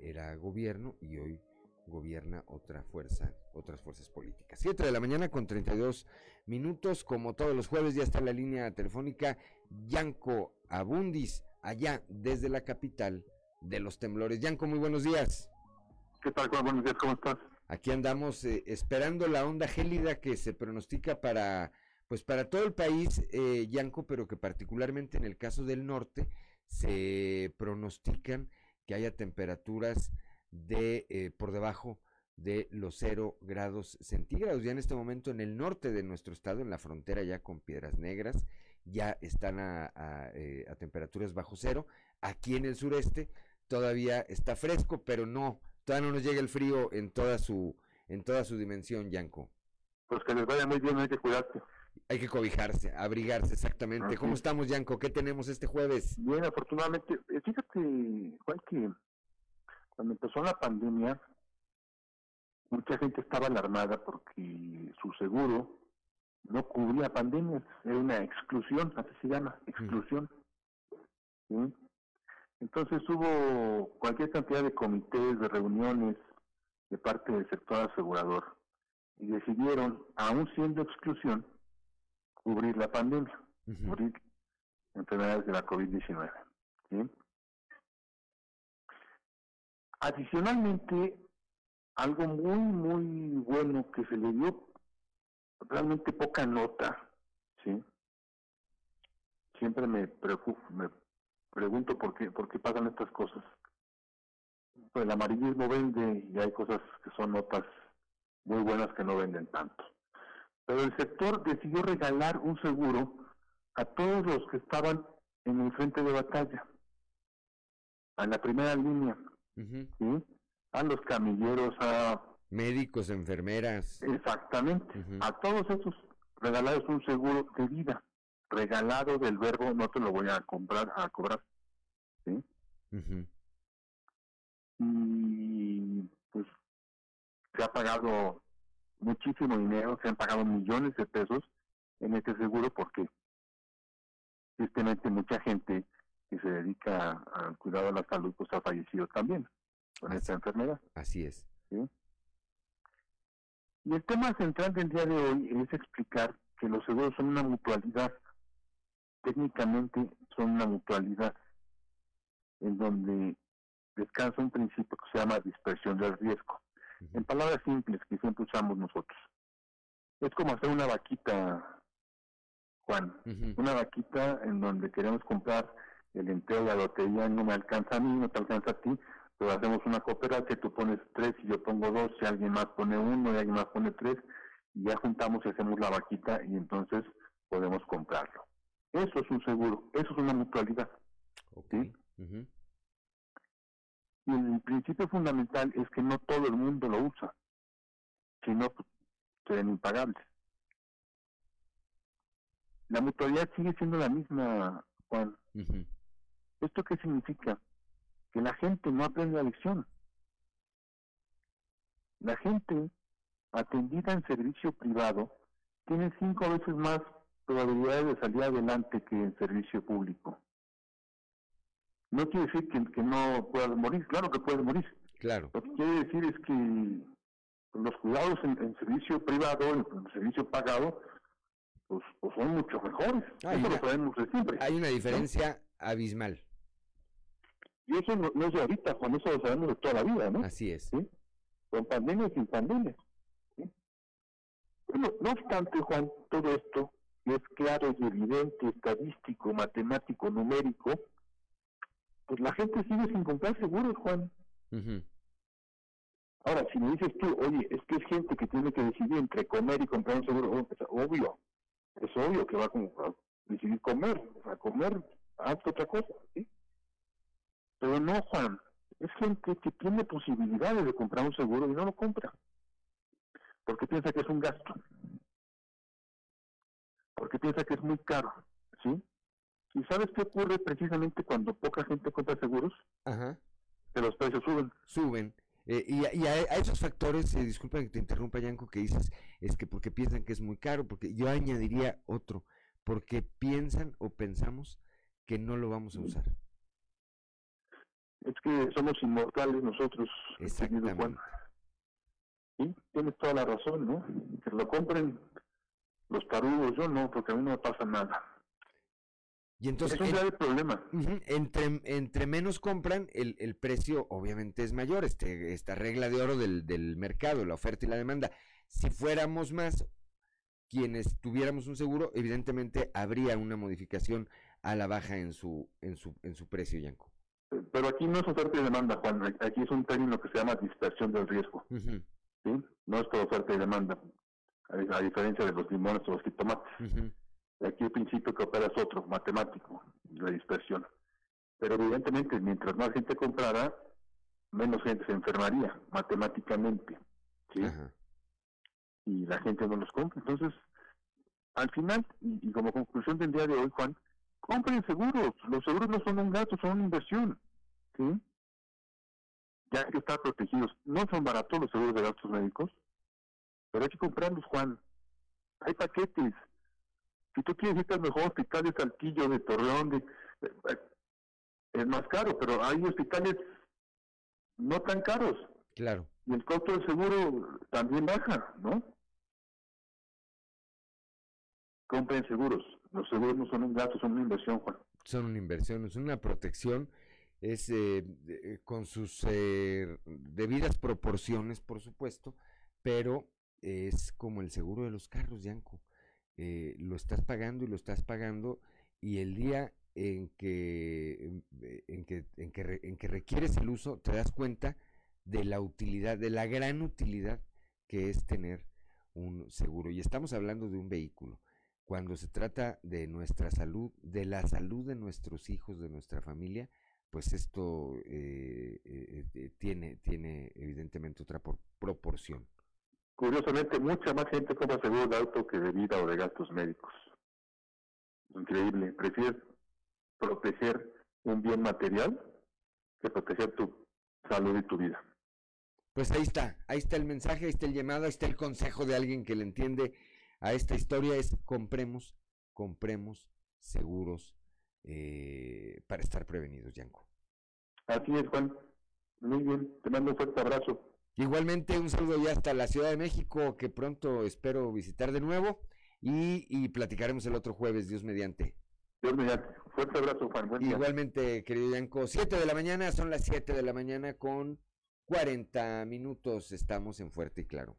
era gobierno y hoy gobierna otra fuerza, otras fuerzas políticas. 7 de la mañana con 32 minutos, como todos los jueves ya está la línea telefónica Yanko Abundis, allá desde la capital de los temblores. Yanko, muy buenos días. ¿Qué tal, Juan? Buenos días, ¿cómo estás? aquí andamos eh, esperando la onda gélida que se pronostica para, pues para todo el país, eh, Yanco, pero que particularmente en el caso del norte se pronostican que haya temperaturas de eh, por debajo de los 0 grados centígrados. Ya en este momento en el norte de nuestro estado, en la frontera ya con Piedras Negras, ya están a, eh, a, temperaturas bajo cero. Aquí en el sureste todavía está fresco, pero no, todavía no nos llega el frío en toda su, en toda su dimensión, Yanko. Pues que les vaya muy bien, hay que cuidarse. Hay que cobijarse, abrigarse, exactamente. ¿Cómo estamos, Yanko? ¿Qué tenemos este jueves? Bien, afortunadamente. Eh, fíjate, Juan, que cuando empezó la pandemia, mucha gente estaba alarmada porque su seguro no cubría pandemias, era una exclusión, así se llama, exclusión. Entonces hubo cualquier cantidad de comités, de reuniones de parte del sector asegurador y decidieron, aún siendo exclusión, cubrir la pandemia, cubrir enfermedades de la COVID-19. Adicionalmente, algo muy, muy bueno que se le dio realmente poca nota, ¿sí? Siempre me preocupo, me pregunto por qué, por qué pasan estas cosas. Pues el amarillismo vende y hay cosas que son notas muy buenas que no venden tanto. Pero el sector decidió regalar un seguro a todos los que estaban en el frente de batalla, a la primera línea, ¿sí? a los camilleros, a Médicos, enfermeras. Exactamente. A todos esos regalados un seguro de vida. Regalado del verbo, no te lo voy a comprar, a cobrar. ¿Sí? Y pues se ha pagado muchísimo dinero, se han pagado millones de pesos en este seguro porque tristemente mucha gente que se dedica al cuidado de la salud pues ha fallecido también con esta enfermedad. Así es. ¿sí? Y el tema central del día de hoy es explicar que los seguros son una mutualidad. Técnicamente son una mutualidad en donde descansa un principio que se llama dispersión del riesgo. En palabras simples que siempre usamos nosotros. Es como hacer una vaquita, Juan. Una vaquita en donde queremos comprar el entero de la lotería, no me alcanza a mí, no te alcanza a ti, hacemos una cooperación, tú pones tres y yo pongo dos, si alguien más pone uno y alguien más pone tres, y ya juntamos y hacemos la vaquita y entonces podemos comprarlo. Eso es un seguro, eso es una mutualidad. ¿sí? Y el principio fundamental es que no todo el mundo lo usa, sino pues, sean impagables. La mutualidad sigue siendo la misma, Juan. ¿Esto qué significa? que la gente no aprende la lección. La gente atendida en servicio privado tiene cinco veces más probabilidades de salir adelante que en servicio público. No quiere decir que, no puedas morir, claro que puedes morir. Claro. Lo que quiere decir es que los cuidados en, servicio privado, en, servicio pagado, pues, pues son mucho mejores. Eso lo sabemos de siempre. Hay una diferencia abismal. Y eso no, es de ahorita, Juan, eso lo sabemos de toda la vida, ¿no? Así es. Con pandemia y sin pandemia. Bueno, no obstante, Juan, todo esto es claro y evidente, estadístico, matemático, numérico, pues la gente sigue sin comprar seguros, Juan. Ahora, si me dices tú, oye, es que es gente que tiene que decidir entre comer y comprar un seguro, oh, es obvio, es obvio que va a decidir comer, a comer, haz otra cosa, ¿sí? Pero no, Juan, es gente que tiene posibilidades de comprar un seguro y no lo compra. Porque piensa que es un gasto. Porque piensa que es muy caro. ¿Sí? ¿Y sabes qué ocurre precisamente cuando poca gente compra seguros? Ajá. Que los precios suben. Suben. Eh, y, a, esos factores, eh, disculpa que te interrumpa, Yanko, que dices, es que porque piensan que es muy caro, porque yo añadiría otro, porque piensan o pensamos que no lo vamos a usar es que somos inmortales nosotros, querido Juan. Sí, tienes toda la razón, ¿no? Que lo compren los tarudos, yo no, porque a mí no me pasa nada. Y entonces, es un grave problema. entre, entre menos compran, el, el, precio obviamente es mayor, este, esta regla de oro del, del mercado, la oferta y la demanda. Si fuéramos más, quienes tuviéramos un seguro, evidentemente habría una modificación a la baja en su, en su, en su precio, Yanko. Pero aquí no es oferta y demanda, Juan. Aquí es un término que se llama dispersión del riesgo. ¿sí? No es por oferta y demanda, a, diferencia de los limones o los jitomates. Aquí el principio que opera es otro, matemático, la dispersión. Pero evidentemente, mientras más gente comprara, menos gente se enfermaría, matemáticamente. ¿sí? Y la gente no los compra. Entonces, al final, y, y como conclusión del día de hoy, Juan, compren seguros. Los seguros no son un gasto, son una inversión. ¿sí? Ya que estar protegidos. No son baratos los seguros de gastos médicos, pero hay que comprarlos, Juan. Hay paquetes. Si tú quieres ir al mejor hospital de Saltillo, de Torreón, de, eh, es más caro, pero hay hospitales no tan caros. Claro. Y el costo del seguro también baja, ¿no? Compren seguros. Los seguros no son un gasto, son una inversión, Juan. Son una inversión, es una protección, es eh, con sus eh, debidas proporciones, por supuesto, pero es como el seguro de los carros, Yanko. lo estás pagando y lo estás pagando y el día en que, en que, en que, en que requieres el uso, te das cuenta de la utilidad, de la gran utilidad que es tener un seguro. Y estamos hablando de un vehículo cuando se trata de nuestra salud, de la salud de nuestros hijos, de nuestra familia, pues esto eh, eh, eh, tiene, tiene evidentemente otra proporción. Curiosamente, mucha más gente compra seguro de auto que de vida o de gastos médicos. Increíble. Prefieres proteger un bien material que proteger tu salud y tu vida. Pues ahí está, ahí está el mensaje, ahí está el llamado, ahí está el consejo de alguien que le entiende a esta historia es compremos, compremos seguros eh, para estar prevenidos, Yanko. Así es, Juan. Muy bien, te mando un fuerte abrazo. Igualmente un saludo ya hasta la Ciudad de México, que pronto espero visitar de nuevo y, y platicaremos el otro jueves, Dios mediante. Dios mediante. Fuerte abrazo, Juan. Buen Igualmente, querido Yanko. Siete de la mañana, son las siete de la mañana con 40 minutos. Estamos en Fuerte y Claro.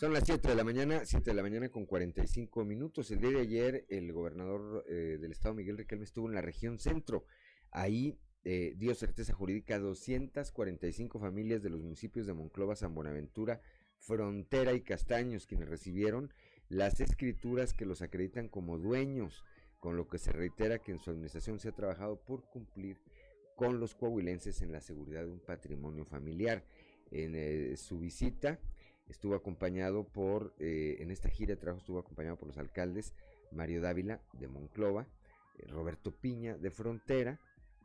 Son las 7 de la mañana, 7 de la mañana con 45 minutos. El día de ayer el gobernador eh, del estado Miguel Riquelme estuvo en la región centro. Ahí eh, dio certeza jurídica a 245 familias de los municipios de Monclova, San Buenaventura, Frontera y Castaños, quienes recibieron las escrituras que los acreditan como dueños, con lo que se reitera que en su administración se ha trabajado por cumplir con los coahuilenses en la seguridad de un patrimonio familiar. En eh, su visita estuvo acompañado por, eh, en esta gira de trabajo estuvo acompañado por los alcaldes Mario Dávila de Monclova, eh, Roberto Piña de Frontera,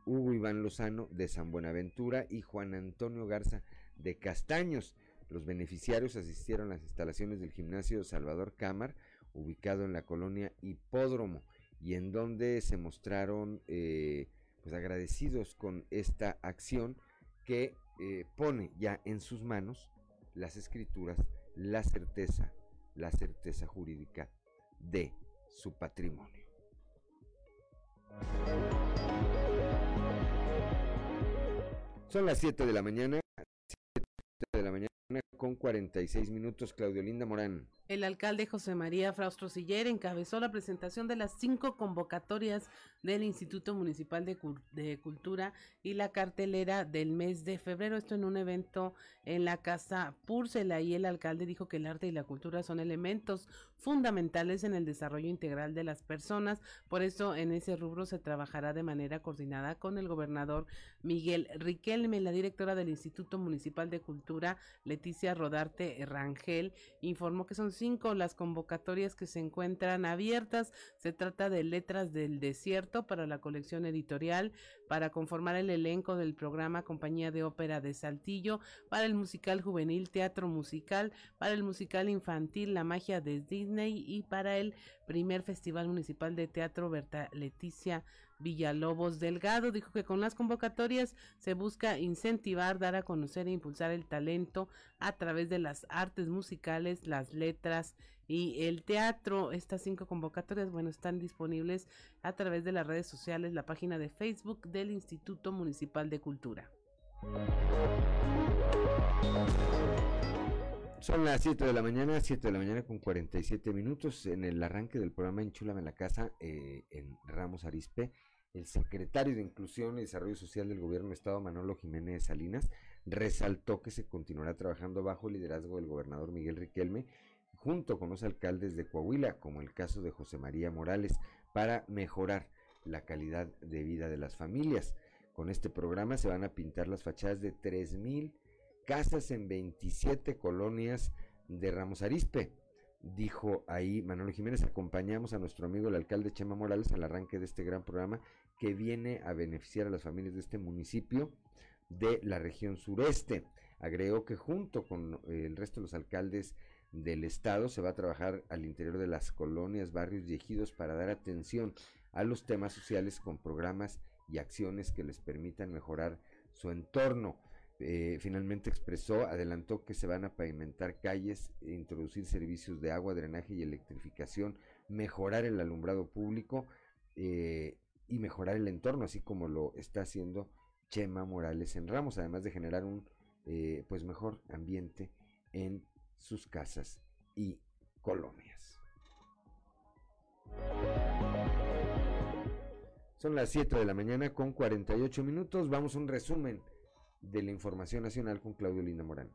Hugo Iván Lozano de San Buenaventura y Juan Antonio Garza de Castaños. Los beneficiarios asistieron a las instalaciones del gimnasio Salvador Cámar, ubicado en la colonia Hipódromo, y en donde se mostraron eh, pues agradecidos con esta acción que pone ya en sus manos las escrituras la certeza, la certeza jurídica de su patrimonio. Son las 7 de la mañana, 7 de la mañana con 46 minutos, Claudio Linda Morán. El alcalde José María Fraustro Siller encabezó la presentación de las cinco convocatorias del Instituto Municipal de, Cultura y la cartelera del mes de febrero. Esto en un evento en la Casa Púrcela y el alcalde dijo que el arte y la cultura son elementos fundamentales en el desarrollo integral de las personas. Por eso en ese rubro se trabajará de manera coordinada con el gobernador Miguel Riquelme. La directora del Instituto Municipal de Cultura le Leticia Rodarte Rangel, informó que son las convocatorias que se encuentran abiertas. Se trata de Letras del Desierto para la colección editorial, para conformar el elenco del programa Compañía de Ópera de Saltillo, para el musical juvenil Teatro Musical, para el musical infantil La Magia de Disney y para el primer Festival Municipal de Teatro Berta Leticia Villalobos Delgado. Dijo que con las convocatorias se busca incentivar, dar a conocer e impulsar el talento a través de las artes musicales, las letras y el teatro. Estas cinco convocatorias, bueno, están disponibles a través de las redes sociales, la página de Facebook del Instituto Municipal de Cultura. Son las 7 de la mañana, 7 de la mañana con 47 minutos en el arranque del programa Enchúlame la Casa eh, en Ramos Arispe. El secretario de Inclusión y Desarrollo Social del Gobierno de Estado, Manolo Jiménez Salinas, resaltó que se continuará trabajando bajo el liderazgo del gobernador Miguel Riquelme, junto con los alcaldes de Coahuila, como el caso de José María Morales, para mejorar la calidad de vida de las familias. Con este programa se van a pintar las fachadas de 3.000 casas en 27 colonias de Ramos Arispe. Dijo ahí Manuel Jiménez, acompañamos a nuestro amigo el alcalde Chema Morales al arranque de este gran programa que viene a beneficiar a las familias de este municipio de la región sureste. Agregó que junto con el resto de los alcaldes del estado se va a trabajar al interior de las colonias, barrios y ejidos para dar atención a los temas sociales con programas y acciones que les permitan mejorar su entorno. Eh, finalmente expresó, adelantó que se van a pavimentar calles, introducir servicios de agua, drenaje y electrificación, mejorar el alumbrado público eh, y mejorar el entorno, así como lo está haciendo Chema Morales en Ramos, además de generar un eh, pues mejor ambiente en sus casas y colonias. Son las 7 de la mañana con 48 minutos. Vamos a un resumen de la Información Nacional con Claudio Linda Morán.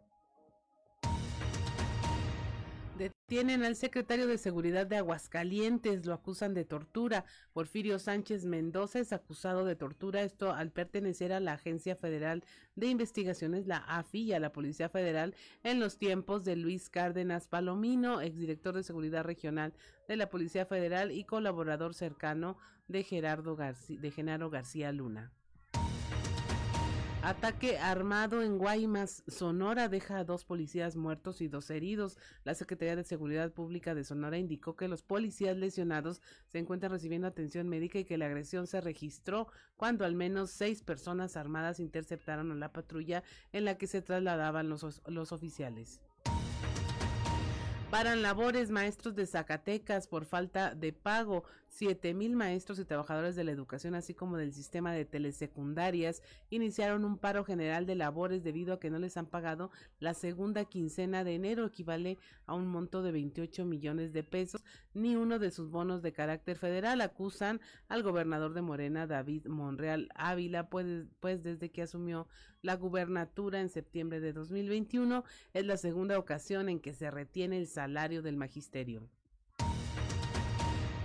Detienen al secretario de Seguridad de Aguascalientes, lo acusan de tortura. Porfirio Sánchez Mendoza es acusado de tortura, esto al pertenecer a la Agencia Federal de Investigaciones, la AFI, y a la Policía Federal en los tiempos de Luis Cárdenas Palomino, exdirector de Seguridad Regional de la Policía Federal y colaborador cercano de Gerardo de Genaro García Luna. Ataque armado en Guaymas, Sonora deja a dos policías muertos y dos heridos. La Secretaría de Seguridad Pública de Sonora indicó que los policías lesionados se encuentran recibiendo atención médica y que la agresión se registró cuando al menos seis personas armadas interceptaron a la patrulla en la que se trasladaban los, los oficiales. Paran labores maestros de Zacatecas por falta de pago. Siete mil maestros y trabajadores de la educación, así como del sistema de telesecundarias, iniciaron un paro general de labores debido a que no les han pagado la segunda quincena de enero, equivale a un monto de 28 millones de pesos, ni uno de sus bonos de carácter federal. Acusan al gobernador de Morena, David Monreal Ávila, pues, pues desde que asumió la gubernatura en septiembre de 2021, es la segunda ocasión en que se retiene el salario del magisterio.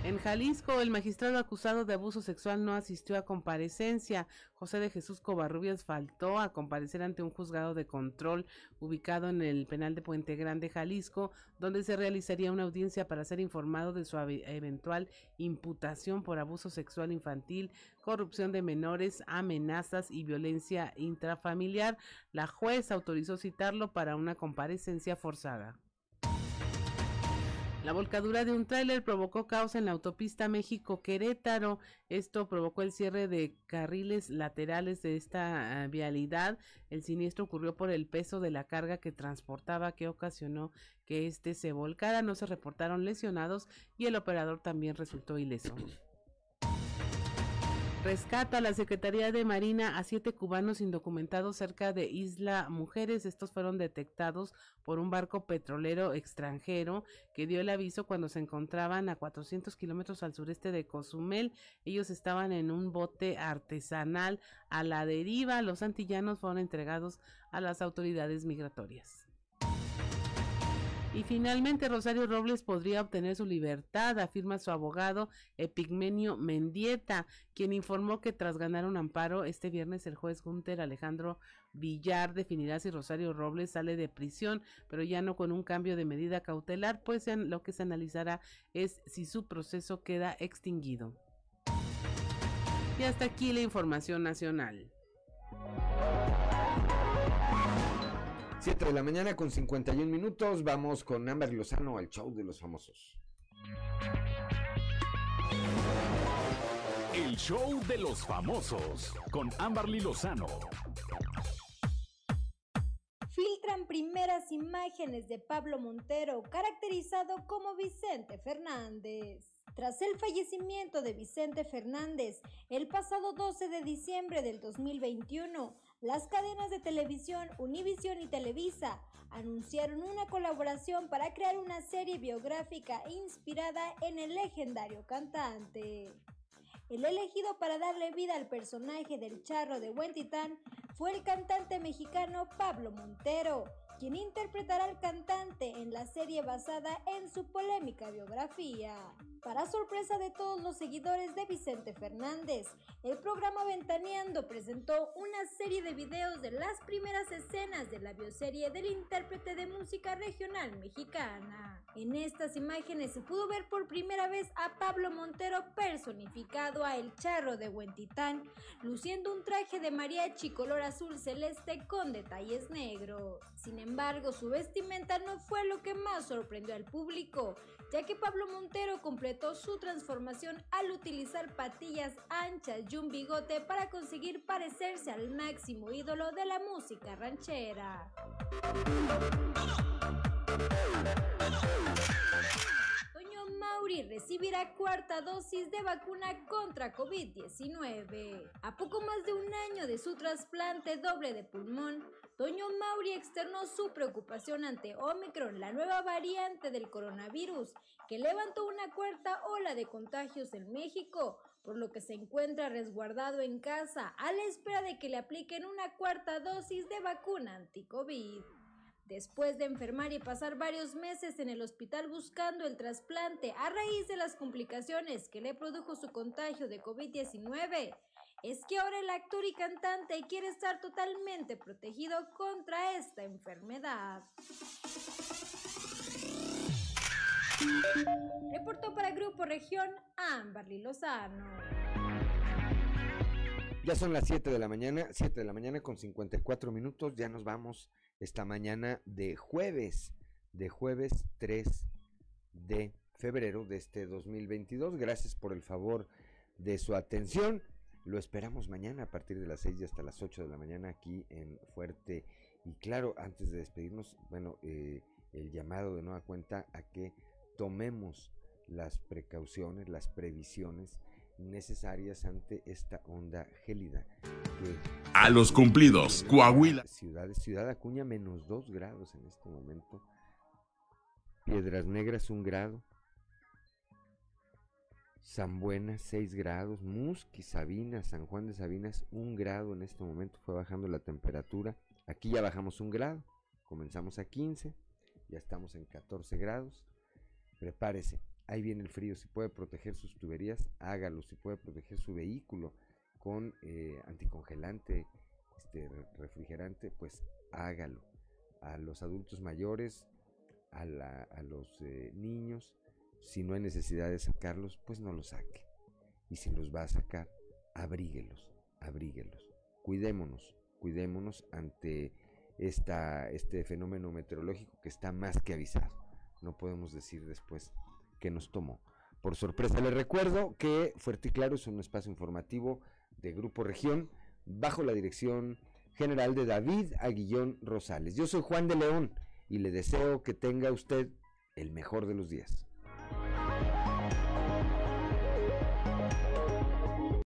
En Jalisco, el magistrado acusado de abuso sexual no asistió a comparecencia. José de Jesús Covarrubias faltó a comparecer ante un juzgado de control ubicado en el penal de Puente Grande, Jalisco, donde se realizaría una audiencia para ser informado de su eventual imputación por abuso sexual infantil, corrupción de menores, amenazas y violencia intrafamiliar. La juez autorizó citarlo para una comparecencia forzada. La volcadura de un tráiler provocó caos en la autopista México-Querétaro. Esto provocó el cierre de carriles laterales de esta ah, vialidad. El siniestro ocurrió por el peso de la carga que transportaba que ocasionó que este se volcara. No se reportaron lesionados y el operador también resultó ileso. Rescata la Secretaría de Marina a siete cubanos indocumentados cerca de Isla Mujeres. Estos fueron detectados por un barco petrolero extranjero que dio el aviso cuando se encontraban a 400 kilómetros al sureste de Cozumel. Ellos estaban en un bote artesanal a la deriva. Los antillanos fueron entregados a las autoridades migratorias. Y finalmente Rosario Robles podría obtener su libertad, afirma su abogado Epigmenio Mendieta, quien informó que tras ganar un amparo este viernes el juez Gunter Alejandro Villar definirá si Rosario Robles sale de prisión, pero ya no con un cambio de medida cautelar, pues lo que se analizará es si su proceso queda extinguido. Y hasta aquí la información nacional. 7 de la mañana con 51 minutos. Vamos con Ámbar Lozano al show de los famosos. El show de los famosos con Amberly Lozano. Filtran primeras imágenes de Pablo Montero, caracterizado como Vicente Fernández. Tras el fallecimiento de Vicente Fernández el pasado 12 de diciembre del 2021, las cadenas de televisión Univision y Televisa anunciaron una colaboración para crear una serie biográfica inspirada en el legendario cantante. El elegido para darle vida al personaje del charro de Huentitán fue el cantante mexicano Pablo Montero, quien interpretará al cantante en la serie basada en su polémica biografía. Para sorpresa de todos los seguidores de Vicente Fernández, el programa Ventaneando presentó una serie de videos de las primeras escenas de la bioserie del intérprete de música regional mexicana. En estas imágenes se pudo ver por primera vez a Pablo Montero personificado a El Charro de Huentitán, luciendo un traje de mariachi color azul celeste con detalles negros. Sin embargo, su vestimenta no fue lo que más sorprendió al público, ya que Pablo Montero completó su transformación al utilizar patillas anchas y un bigote para conseguir parecerse al máximo ídolo de la música ranchera. Mauri recibirá cuarta dosis de vacuna contra COVID-19. A poco más de un año de su trasplante doble de pulmón, Toño Mauri externó su preocupación ante Omicron, la nueva variante del coronavirus, que levantó una cuarta ola de contagios en México, por lo que se encuentra resguardado en casa a la espera de que le apliquen una cuarta dosis de vacuna anti-COVID. Después de enfermar y pasar varios meses en el hospital buscando el trasplante a raíz de las complicaciones que le produjo su contagio de COVID-19, es que ahora el actor y cantante quiere estar totalmente protegido contra esta enfermedad. Reportó para Grupo Región Amberly Lozano. Ya son las 7 de la mañana, 7 de la mañana con 54 minutos. Ya nos vamos esta mañana de jueves, de jueves 3 de febrero de este 2022. Gracias por el favor de su atención. Lo esperamos mañana a partir de las 6 y hasta las 8 de la mañana aquí en Fuerte. Y claro, antes de despedirnos, bueno, eh, el llamado de nueva cuenta a que tomemos las precauciones, las previsiones necesarias ante esta onda gélida. a los cumplidos, Coahuila. Ciudad, Ciudad Acuña menos 2 grados en este momento. Piedras Negras un grado. San Buena 6 grados, Musqui, Sabinas, San Juan de Sabinas 1 grado en este momento, fue bajando la temperatura. Aquí ya bajamos un grado, comenzamos a 15, ya estamos en 14 grados. Prepárese, ahí viene el frío, si puede proteger sus tuberías, hágalo, si puede proteger su vehículo con eh, anticongelante, este, refrigerante, pues hágalo. A los adultos mayores, a, los eh, niños, si no hay necesidad de sacarlos, pues no los saque. Y si los va a sacar, abríguelos, abríguelos. Cuidémonos, cuidémonos ante esta, este fenómeno meteorológico que está más que avisado. No podemos decir después que nos tomó. Por sorpresa, les recuerdo que Fuerte y Claro es un espacio informativo de Grupo Región bajo la dirección general de David Aguillón Rosales. Yo soy Juan de León y le deseo que tenga usted el mejor de los días.